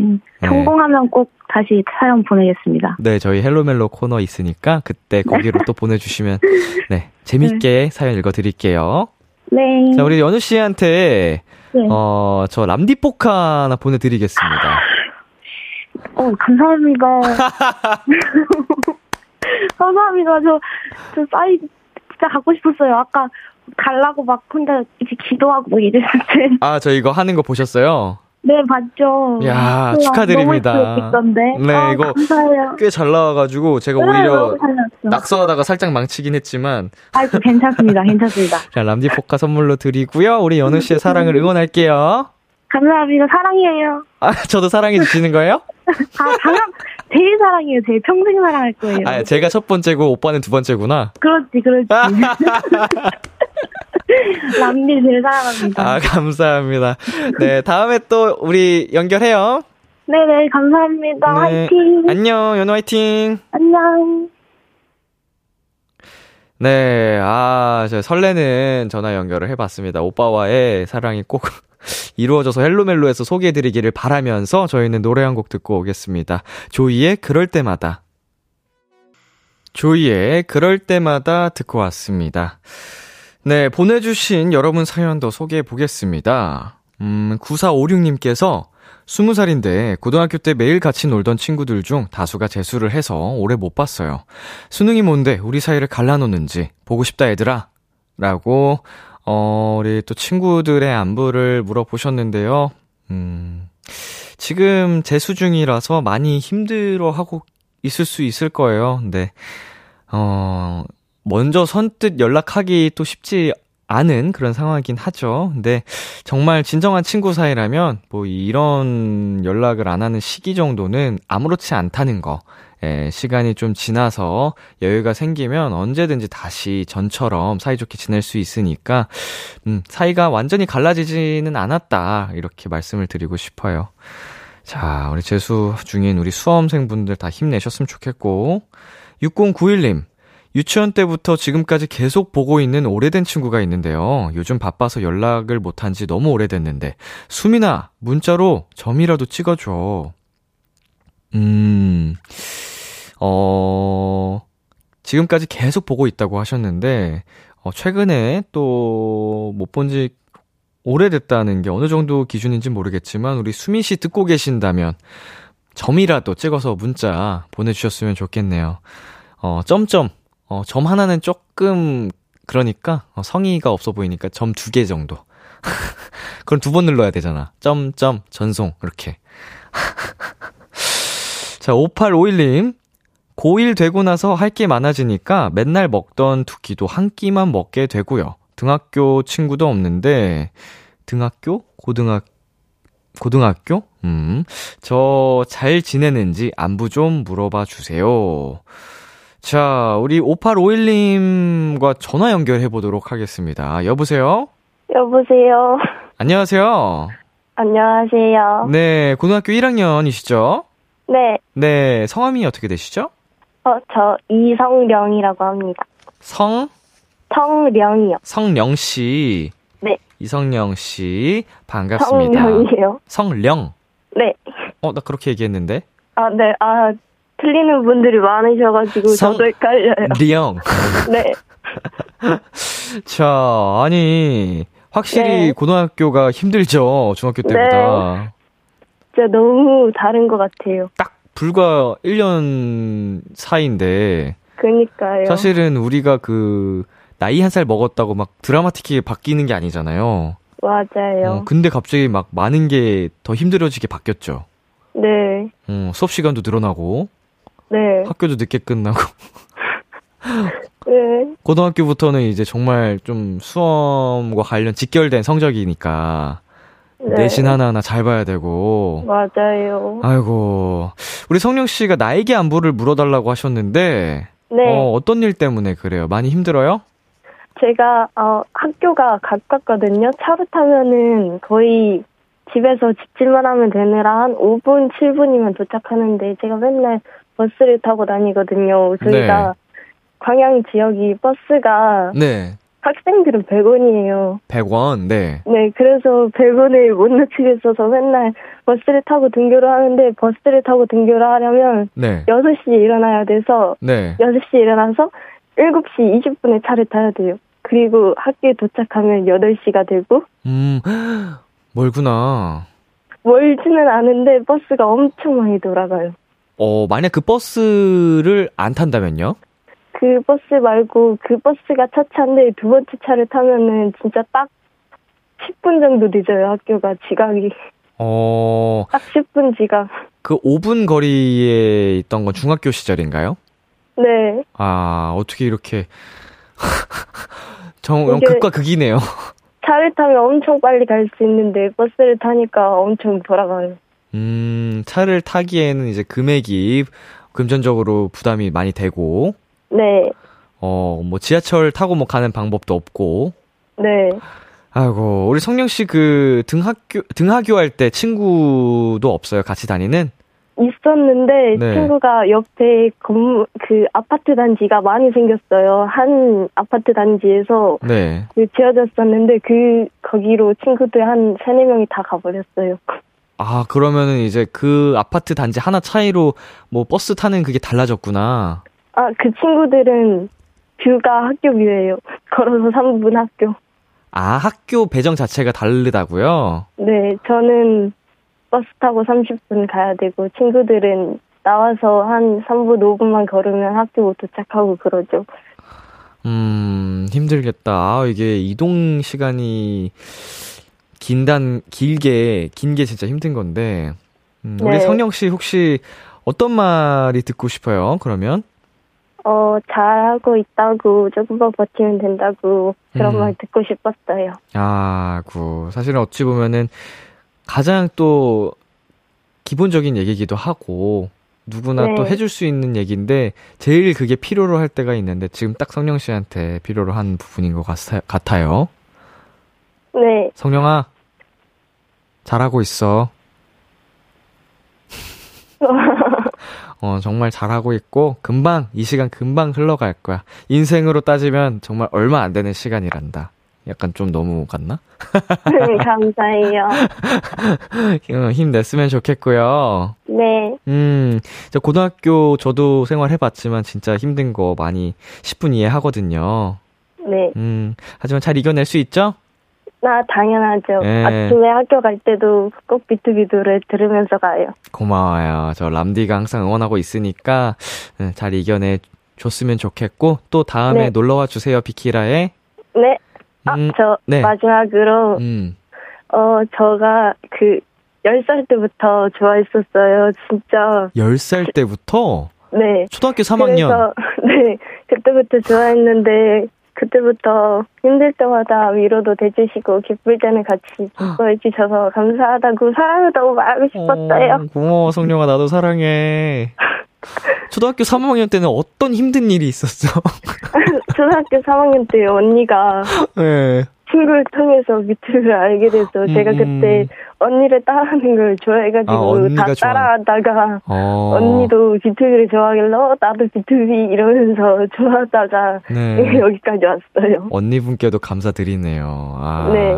네. 성공하면 꼭 다시 사연 보내겠습니다. 네, 저희 헬로멜로 코너 있으니까 그때 거기로 또 보내주시면, 네, 재밌게 사연 읽어드릴게요. 네. 자, 우리 연우 씨한테, 네. 어, 저 람디포카 하나 보내드리겠습니다. 어, 감사합니다. 감사합니다. 저, 저 사인 진짜 갖고 싶었어요. 아까 갈라고 막 혼자 이렇게 기도하고 뭐 이랬을 때. 아, 저 이거 하는 거 보셨어요? 네, 봤죠. 야, 우와, 축하드립니다. 네, 아, 이거. 꽤 잘 나와가지고 제가 네, 오히려. 낙서하다가 살짝 망치긴 했지만, 아이고, 괜찮습니다. 괜찮습니다. 자, 람디 포카 선물로 드리고요. 우리 연우 씨의 사랑을 응원할게요. 감사합니다. 사랑해요. 아, 저도 사랑해 주시는 거예요? 아, 당연, 제일 사랑해요. 제일 평생 사랑할 거예요. 아, 제가 첫 번째고 오빠는 두 번째구나. 그렇지, 그렇지. 람디 제일 사랑합니다. 아, 감사합니다. 네, 다음에 또 우리 연결해요. 네네, 감사합니다. 네. 화이팅. 안녕, 연우 화이팅! 안녕. 네, 아, 저 설레는 전화 연결을 해봤습니다. 오빠와의 사랑이 꼭 이루어져서 헬로멜로에서 소개해드리기를 바라면서 저희는 노래 한 곡 듣고 오겠습니다. 조이의 그럴 때마다. 조이의 그럴 때마다 듣고 왔습니다. 네, 보내주신 여러분 사연도 소개해 보겠습니다. 음, 9456님께서 20살인데 고등학교 때 매일 같이 놀던 친구들 중 다수가 재수를 해서 오래 못 봤어요. 수능이 뭔데 우리 사이를 갈라놓는지 보고 싶다 얘들아. 라고 어, 우리 또 친구들의 안부를 물어보셨는데요. 음, 지금 재수 중이라서 많이 힘들어 하고 있을 수 있을 거예요. 근데, 어, 먼저 선뜻 연락하기 또 쉽지 않은 그런 상황이긴 하죠. 근데 정말 진정한 친구 사이라면 뭐 이런 연락을 안 하는 시기 정도는 아무렇지 않다는 거. 예, 시간이 좀 지나서 여유가 생기면 언제든지 다시 전처럼 사이좋게 지낼 수 있으니까, 음, 사이가 완전히 갈라지지는 않았다. 이렇게 말씀을 드리고 싶어요. 자, 우리 재수 중인 우리 수험생분들 다 힘내셨으면 좋겠고, 6091님, 유치원 때부터 지금까지 계속 보고 있는 오래된 친구가 있는데요. 요즘 바빠서 연락을 못한 지 너무 오래됐는데, 수민아, 문자로 점이라도 찍어줘. 음, 어, 지금까지 계속 보고 있다고 하셨는데, 어, 최근에 또 못 본 지 오래됐다는 게 어느 정도 기준인지 모르겠지만, 우리 수민 씨 듣고 계신다면, 점이라도 찍어서 문자 보내주셨으면 좋겠네요. 어, 점점, 어, 점 하나는 조금, 그러니까, 어, 성의가 없어 보이니까 점 두 개 정도. 그럼 두 번 눌러야 되잖아. 점, 점, 전송, 이렇게. 자, 5851님. 고1 되고 나서 할 게 많아지니까 맨날 먹던 두 끼도 한 끼만 먹게 되고요. 등학교 친구도 없는데, 등학교? 고등학, 고등학교? 음, 저 잘 지내는지 안부 좀 물어봐 주세요. 자, 우리 5851님과 전화 연결해 보도록 하겠습니다. 여보세요? 여보세요. 안녕하세요. 안녕하세요. 네, 고등학교 1학년이시죠? 네, 네, 성함이 어떻게 되시죠? 어, 저 이성령이라고 합니다. 성, 성령이요. 성령 씨. 네. 이성령 씨, 반갑습니다. 성령이요. 성령. 네. 어, 나 그렇게 얘기했는데. 아, 네. 아, 틀리는 분들이 많으셔가지고 성- 저도 헷갈려요. 령. 네. 자, 아니, 확실히 네. 고등학교가 힘들죠, 중학교 때보다. 진짜 너무 다른 것 같아요. 딱 불과 1년 사이인데, 그니까요. 사실은 우리가 그, 나이 한 살 먹었다고 막 드라마틱하게 바뀌는 게 아니잖아요. 맞아요. 어, 근데 갑자기 막 많은 게 더 힘들어지게 바뀌었죠. 네. 어, 수업 시간도 늘어나고. 네. 학교도 늦게 끝나고. 네. 고등학교부터는 이제 정말 좀 수험과 관련 직결된 성적이니까 네. 내신 하나하나 잘 봐야 되고. 맞아요. 아이고. 우리 성령 씨가 나에게 안부를 물어달라고 하셨는데, 네. 어, 어떤 일 때문에 그래요? 많이 힘들어요? 제가 어, 학교가 가깝거든요. 차로 타면은 거의 집에서 집질만 하면 되느라 한 5분, 7분이면 도착하는데 제가 맨날 버스를 타고 다니거든요. 저희가 네. 광양 지역이 버스가 네. 학생들은 100원이에요. 100원, 네. 네, 그래서 100원을 못 놓치겠어서 맨날 버스를 타고 등교를 하는데 버스를 타고 등교를 하려면 네. 6시에 일어나야 돼서 네. 6시에 일어나서 7시 20분에 차를 타야 돼요. 그리고 학교에 도착하면 8시가 되고 음, 멀구나. 멀지는 않은데 버스가 엄청 많이 돌아가요. 어, 만약 그 버스를 안 탄다면요? 그 버스 말고 그 버스가 첫 차인데 두 번째 차를 타면은 진짜 딱 10분 정도 늦어요, 학교가 지각이. 어, 딱 10분 지각. 그 5분 거리에 있던 건 중학교 시절인가요? 네. 아, 어떻게 이렇게. 정, 극과 극이네요. 차를 타면 엄청 빨리 갈 수 있는데 버스를 타니까 엄청 돌아가요. 음, 차를 타기에는 이제 금액이 금전적으로 부담이 많이 되고, 네. 어, 뭐 지하철 타고 뭐 가는 방법도 없고. 네. 아이고, 우리 성령 씨 그 등학교, 등하교 할 때 친구도 없어요? 같이 다니는? 있었는데 네. 친구가 옆에 건물 그 아파트 단지가 많이 생겼어요. 한 아파트 단지에서 네. 그 지어졌었는데 그 거기로 친구들 한 세네 명이 다 가버렸어요. 아, 그러면은 이제 그 아파트 단지 하나 차이로 뭐 버스 타는 그게 달라졌구나. 아 그 친구들은 view가 학교 view예요. 걸어서 3분 학교. 아, 학교 배정 자체가 다르다고요? 네, 저는 버스 타고 30분 가야 되고 친구들은 나와서 한 3분 5분만 걸으면 학교 도착하고 그러죠. 음, 힘들겠다. 아, 이게 이동 시간이 긴단, 길게, 긴 게 진짜 힘든 건데. 음, 우리 네. 성령 씨 혹시 어떤 말이 듣고 싶어요? 그러면? 어, 잘하고 있다고 조금만 버티면 된다고 그런 음. 말 듣고 싶었어요. 아구, 사실은 어찌 보면은 가장 또 기본적인 얘기기도 하고, 누구나 네. 또 해줄 수 있는 얘기인데, 제일 그게 필요로 할 때가 있는데, 지금 딱 성령 씨한테 필요로 한 부분인 것 같아, 같아요. 네, 성령아, 잘하고 있어. 어, 정말 잘하고 있고, 금방, 이 시간 금방 흘러갈 거야. 인생으로 따지면 정말 얼마 안 되는 시간이란다. 약간 좀 너무 갔나? 감사해요. 어, 힘냈으면 좋겠고요. 네, 음, 저 고등학교 저도 생활해봤지만 진짜 힘든 거 많이 10분 이해 하거든요. 네. 음, 하지만 잘 이겨낼 수 있죠? 나 당연하죠. 네. 아침에 학교 갈 때도 꼭 비투비도를 들으면서 가요. 고마워요. 저 람디가 항상 응원하고 있으니까 음, 잘 이겨내 줬으면 좋겠고 또 다음에 네. 놀러와 주세요 비키라에. 네. 아, 음, 저 네. 마지막으로 음. 어 저가 그 10살 때부터 좋아했었어요. 진짜. 10살 때부터 네. 초등학교 3학년. 그래서 네. 그때부터 좋아했는데 그때부터 힘들 때마다 위로도 돼주시고 기쁠 때는 같이 기뻐해 주셔서 감사하다고 사랑하다고 말하고 싶었어요. 어, 고마워 성룡아 나도 사랑해. 초등학교 3학년 때는 어떤 힘든 일이 있었어? 초등학교 3학년 때 언니가 네. 친구를 통해서 미투를 알게 돼서 제가 음, 그때 언니를 따라하는 걸 좋아해가지고 아, 다. 따라하다가 어. 언니도 비투비를 좋아하길래 어, 나도 비투비 이러면서 좋아하다가 네. 여기까지 왔어요. 언니분께도 감사드리네요. 아. 네.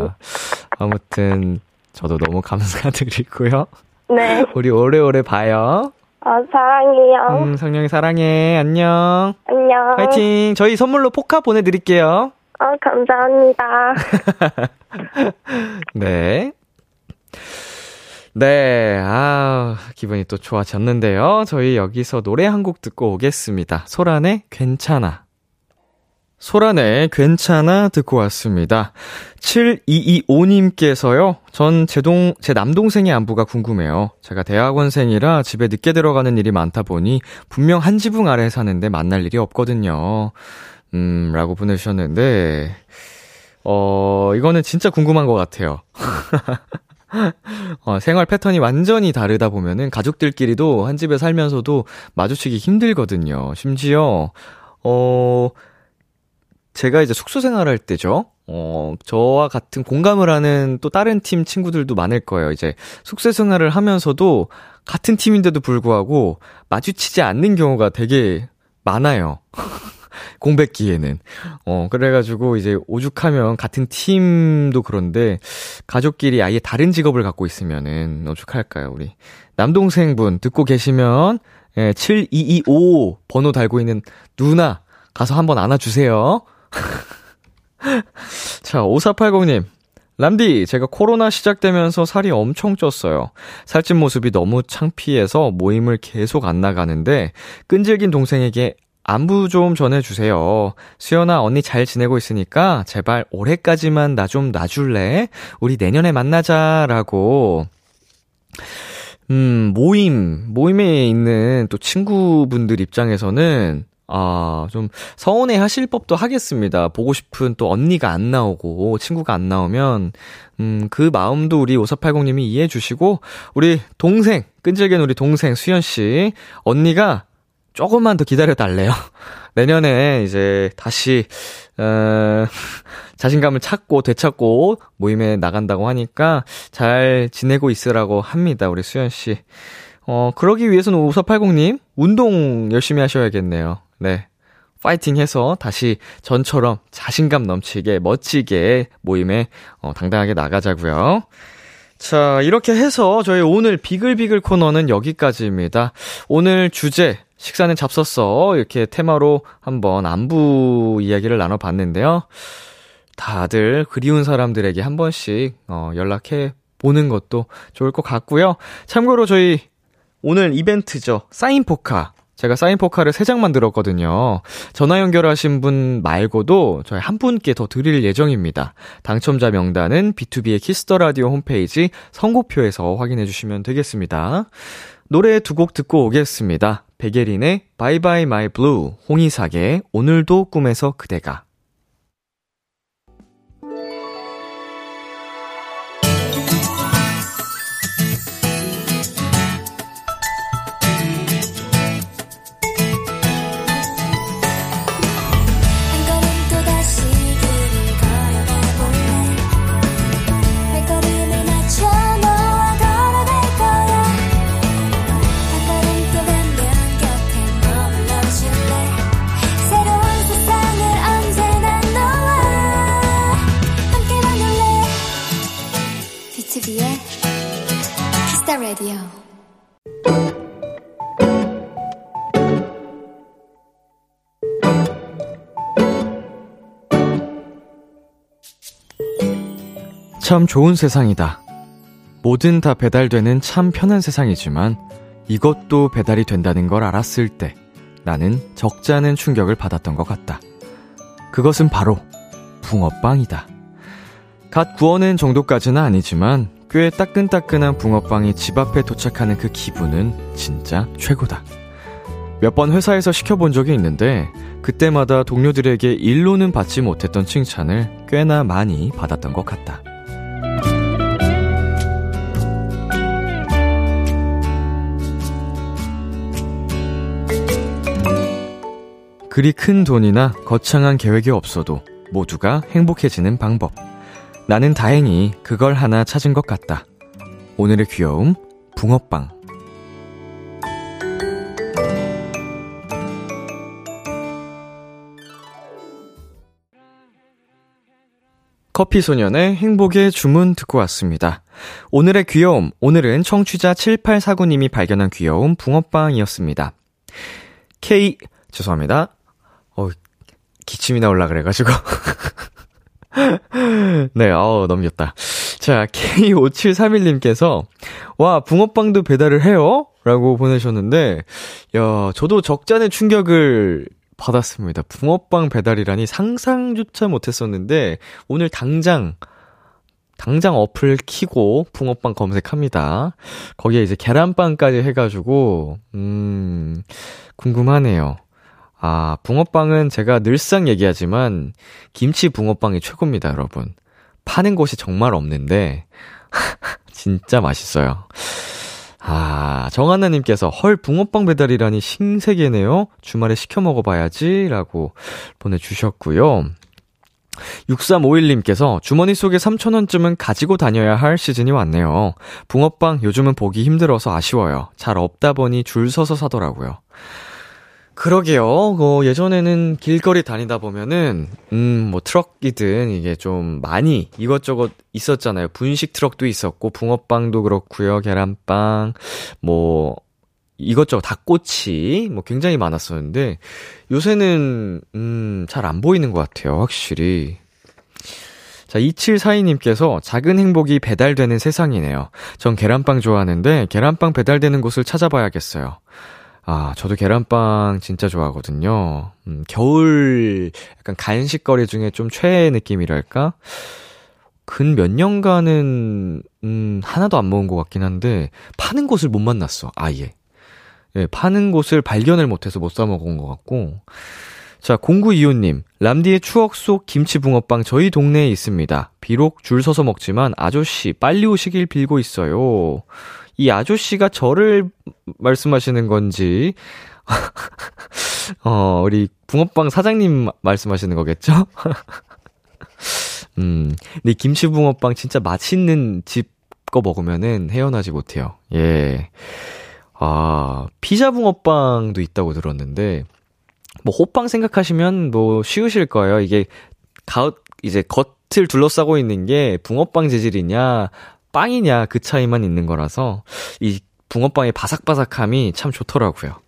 아무튼 저도 너무 감사드리고요. 네. 우리 오래오래 봐요. 아, 사랑해요. 음, 성령이 사랑해. 안녕. 안녕. 화이팅. 저희 선물로 포카 보내드릴게요. 어, 감사합니다. 네. 네, 아, 기분이 또 좋아졌는데요. 저희 여기서 노래 한 곡 듣고 오겠습니다. 소란의 괜찮아. 소란의 괜찮아 듣고 왔습니다. 7225님께서요, 전 제 동, 제 남동생의 안부가 궁금해요. 제가 대학원생이라 집에 늦게 들어가는 일이 많다 보니 분명 한 지붕 아래 사는데 만날 일이 없거든요. 음, 라고 보내주셨는데, 어, 이거는 진짜 궁금한 것 같아요. 어, 생활 패턴이 완전히 다르다 보면은 가족들끼리도 한 집에 살면서도 마주치기 힘들거든요. 심지어, 어, 제가 이제 숙소 생활할 때죠. 어, 저와 같은 공감을 하는 또 다른 팀 친구들도 많을 거예요. 이제 숙소 생활을 하면서도 같은 팀인데도 불구하고 마주치지 않는 경우가 되게 많아요. 공백기에는. 어, 그래가지고 이제 오죽하면 같은 팀도 그런데 가족끼리 아예 다른 직업을 갖고 있으면은 오죽할까요, 우리. 남동생분 듣고 계시면 예, 7225 번호 달고 있는 누나 가서 한번 안아주세요. 자, 5480님. 람디, 제가 코로나 시작되면서 살이 엄청 쪘어요. 살찐 모습이 너무 창피해서 모임을 계속 안 나가는데, 끈질긴 동생에게 안부 좀 전해주세요. 수연아, 언니 잘 지내고 있으니까, 제발 올해까지만 나 좀 놔줄래? 우리 내년에 만나자, 라고. 음, 모임, 모임에 있는 또 친구분들 입장에서는, 아, 좀 서운해 하실 법도 하겠습니다. 보고 싶은 또 언니가 안 나오고 친구가 안 나오면 음, 그 마음도 우리 5480님이 이해해 주시고 우리 동생, 끈질긴 우리 동생 수연 씨 언니가 조금만 더 기다려 달래요. 내년에 이제 다시 어, 자신감을 찾고 되찾고 모임에 나간다고 하니까 잘 지내고 있으라고 합니다. 우리 수연 씨. 어, 그러기 위해서는 5480님 운동 열심히 하셔야겠네요. 네. 파이팅 해서 다시 전처럼 자신감 넘치게 멋지게 모임에 어, 당당하게 나가자고요. 자, 이렇게 해서 저희 오늘 비글비글 코너는 여기까지입니다. 오늘 주제 식사는 잡섰어 이렇게 테마로 한번 안부 이야기를 나눠봤는데요. 다들 그리운 사람들에게 한 번씩 어, 연락해 보는 것도 좋을 것 같고요. 참고로 저희 오늘 이벤트죠. 사인 포카 제가 사인 포카를 3장 만들었거든요. 전화 연결하신 분 말고도 저희 한 분께 더 드릴 예정입니다. 당첨자 명단은 B2B의 키스터 라디오 홈페이지 선곡표에서 확인해 주시면 되겠습니다. 노래 두 곡 듣고 오겠습니다. 베게린의 바이바이 마이 블루, 홍이삭의 오늘도 꿈에서 그대가 참 좋은 세상이다. 뭐든 다 배달되는 참 편한 세상이지만 이것도 배달이 된다는 걸 알았을 때 나는 적지 않은 충격을 받았던 것 같다. 그것은 바로 붕어빵이다. 갓 구워낸 정도까지는 아니지만 꽤 따끈따끈한 붕어빵이 집 앞에 도착하는 그 기분은 진짜 최고다. 몇 번 회사에서 시켜본 적이 있는데 그때마다 동료들에게 일로는 받지 못했던 칭찬을 꽤나 많이 받았던 것 같다. 그리 큰 돈이나 거창한 계획이 없어도 모두가 행복해지는 방법. 나는 다행히 그걸 하나 찾은 것 같다. 오늘의 귀여움, 붕어빵. 커피소년의 행복의 주문 듣고 왔습니다. 오늘의 귀여움, 오늘은 청취자 7849님이 발견한 귀여움 붕어빵이었습니다. K, 죄송합니다. 어, 기침이 나올라 그래가지고. 네, 어 넘겼다. 자, K5731님께서, 와, 붕어빵도 배달을 해요? 라고 보내셨는데, 야, 저도 적잖은 충격을 받았습니다. 붕어빵 배달이라니 상상조차 못했었는데, 오늘 당장, 당장 어플 키고 붕어빵 검색합니다. 거기에 이제 계란빵까지 해가지고, 음, 궁금하네요. 아, 붕어빵은 제가 늘상 얘기하지만, 김치 붕어빵이 최고입니다, 여러분. 파는 곳이 정말 없는데, 진짜 맛있어요. 아, 정한나님께서 헐 붕어빵 배달이라니 신세계네요. 주말에 시켜 먹어봐야지 라고 보내주셨고요. 6351님께서 주머니 속에 3,000원쯤은 가지고 다녀야 할 시즌이 왔네요. 붕어빵 요즘은 보기 힘들어서 아쉬워요. 잘 없다 보니 줄 서서 사더라고요. 그러게요. 어, 예전에는 길거리 다니다 보면은, 음, 뭐 트럭이든 이게 좀 많이 이것저것 있었잖아요. 분식 트럭도 있었고, 붕어빵도 그렇고요. 계란빵, 뭐, 이것저것 닭꼬치, 뭐 굉장히 많았었는데, 요새는, 음, 잘 안 보이는 것 같아요. 확실히. 자, 2742님께서 작은 행복이 배달되는 세상이네요. 전 계란빵 좋아하는데, 계란빵 배달되는 곳을 찾아봐야겠어요. 아, 저도 계란빵 진짜 좋아하거든요. 음, 겨울 약간 간식거리 중에 좀 최애 느낌이랄까? 근 몇 년간은, 음, 하나도 안 먹은 것 같긴 한데, 파는 곳을 못 만났어, 아예. 예, 파는 곳을 발견을 못해서 못 사먹은 것 같고. 자, 0925님, 람디의 추억 속 김치 붕어빵 저희 동네에 있습니다. 비록 줄 서서 먹지만 아저씨 빨리 오시길 빌고 있어요. 이 아저씨가 저를 말씀하시는 건지, 어, 우리 붕어빵 사장님 말씀하시는 거겠죠? 음, 근데 김치 붕어빵 진짜 맛있는 집 거 먹으면은 헤어나지 못해요. 예. 아, 피자 붕어빵도 있다고 들었는데, 뭐, 호빵 생각하시면 뭐, 쉬우실 거예요. 이게, 가, 이제 겉을 둘러싸고 있는 게 붕어빵 재질이냐, 빵이냐 그 차이만 있는 거라서 이 붕어빵의 바삭바삭함이 참 좋더라고요.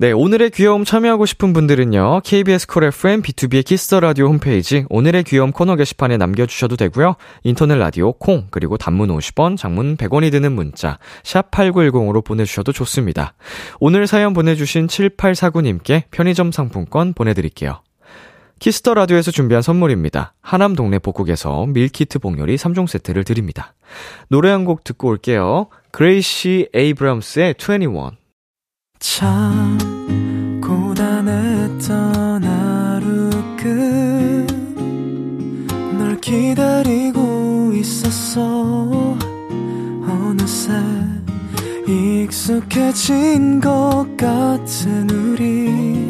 네, 오늘의 귀여움 참여하고 싶은 분들은요, KBS 콜 FM B2B의 키스터 라디오 홈페이지 오늘의 귀여움 코너 게시판에 남겨 주셔도 되고요, 인터넷 라디오 콩, 그리고 단문 50원, 장문 100원이 드는 문자, 샵 8910으로 보내 주셔도 좋습니다. 오늘 사연 보내 주신 7849님께 편의점 상품권 보내 드릴게요. Kiss the Radio에서 준비한 선물입니다. 하남 동네 복국에서 밀키트 복요리 3종 세트를 드립니다. 노래 한 곡 듣고 올게요. Gracie Abrams의 21. 참 고단했던 하루 끝널 기다리고 있었어 어느새 익숙해진 것 같은 우리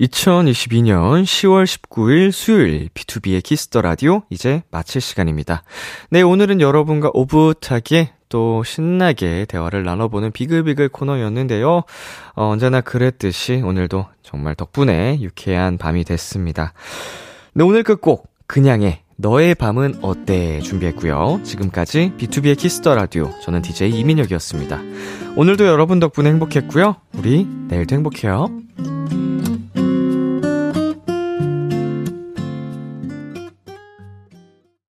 2022년 10월 19일 수요일 B2B의 키스터 라디오 이제 마칠 시간입니다. 네, 오늘은 여러분과 오붓하게 또 신나게 대화를 나눠보는 비글비글 코너였는데요. 어, 언제나 그랬듯이 오늘도 정말 덕분에 유쾌한 밤이 됐습니다. 네, 오늘 끝곡 그냥의 너의 밤은 어때 준비했고요. 지금까지 B2B의 키스터 라디오 저는 DJ 이민혁이었습니다. 오늘도 여러분 덕분에 행복했고요. 우리 내일도 행복해요.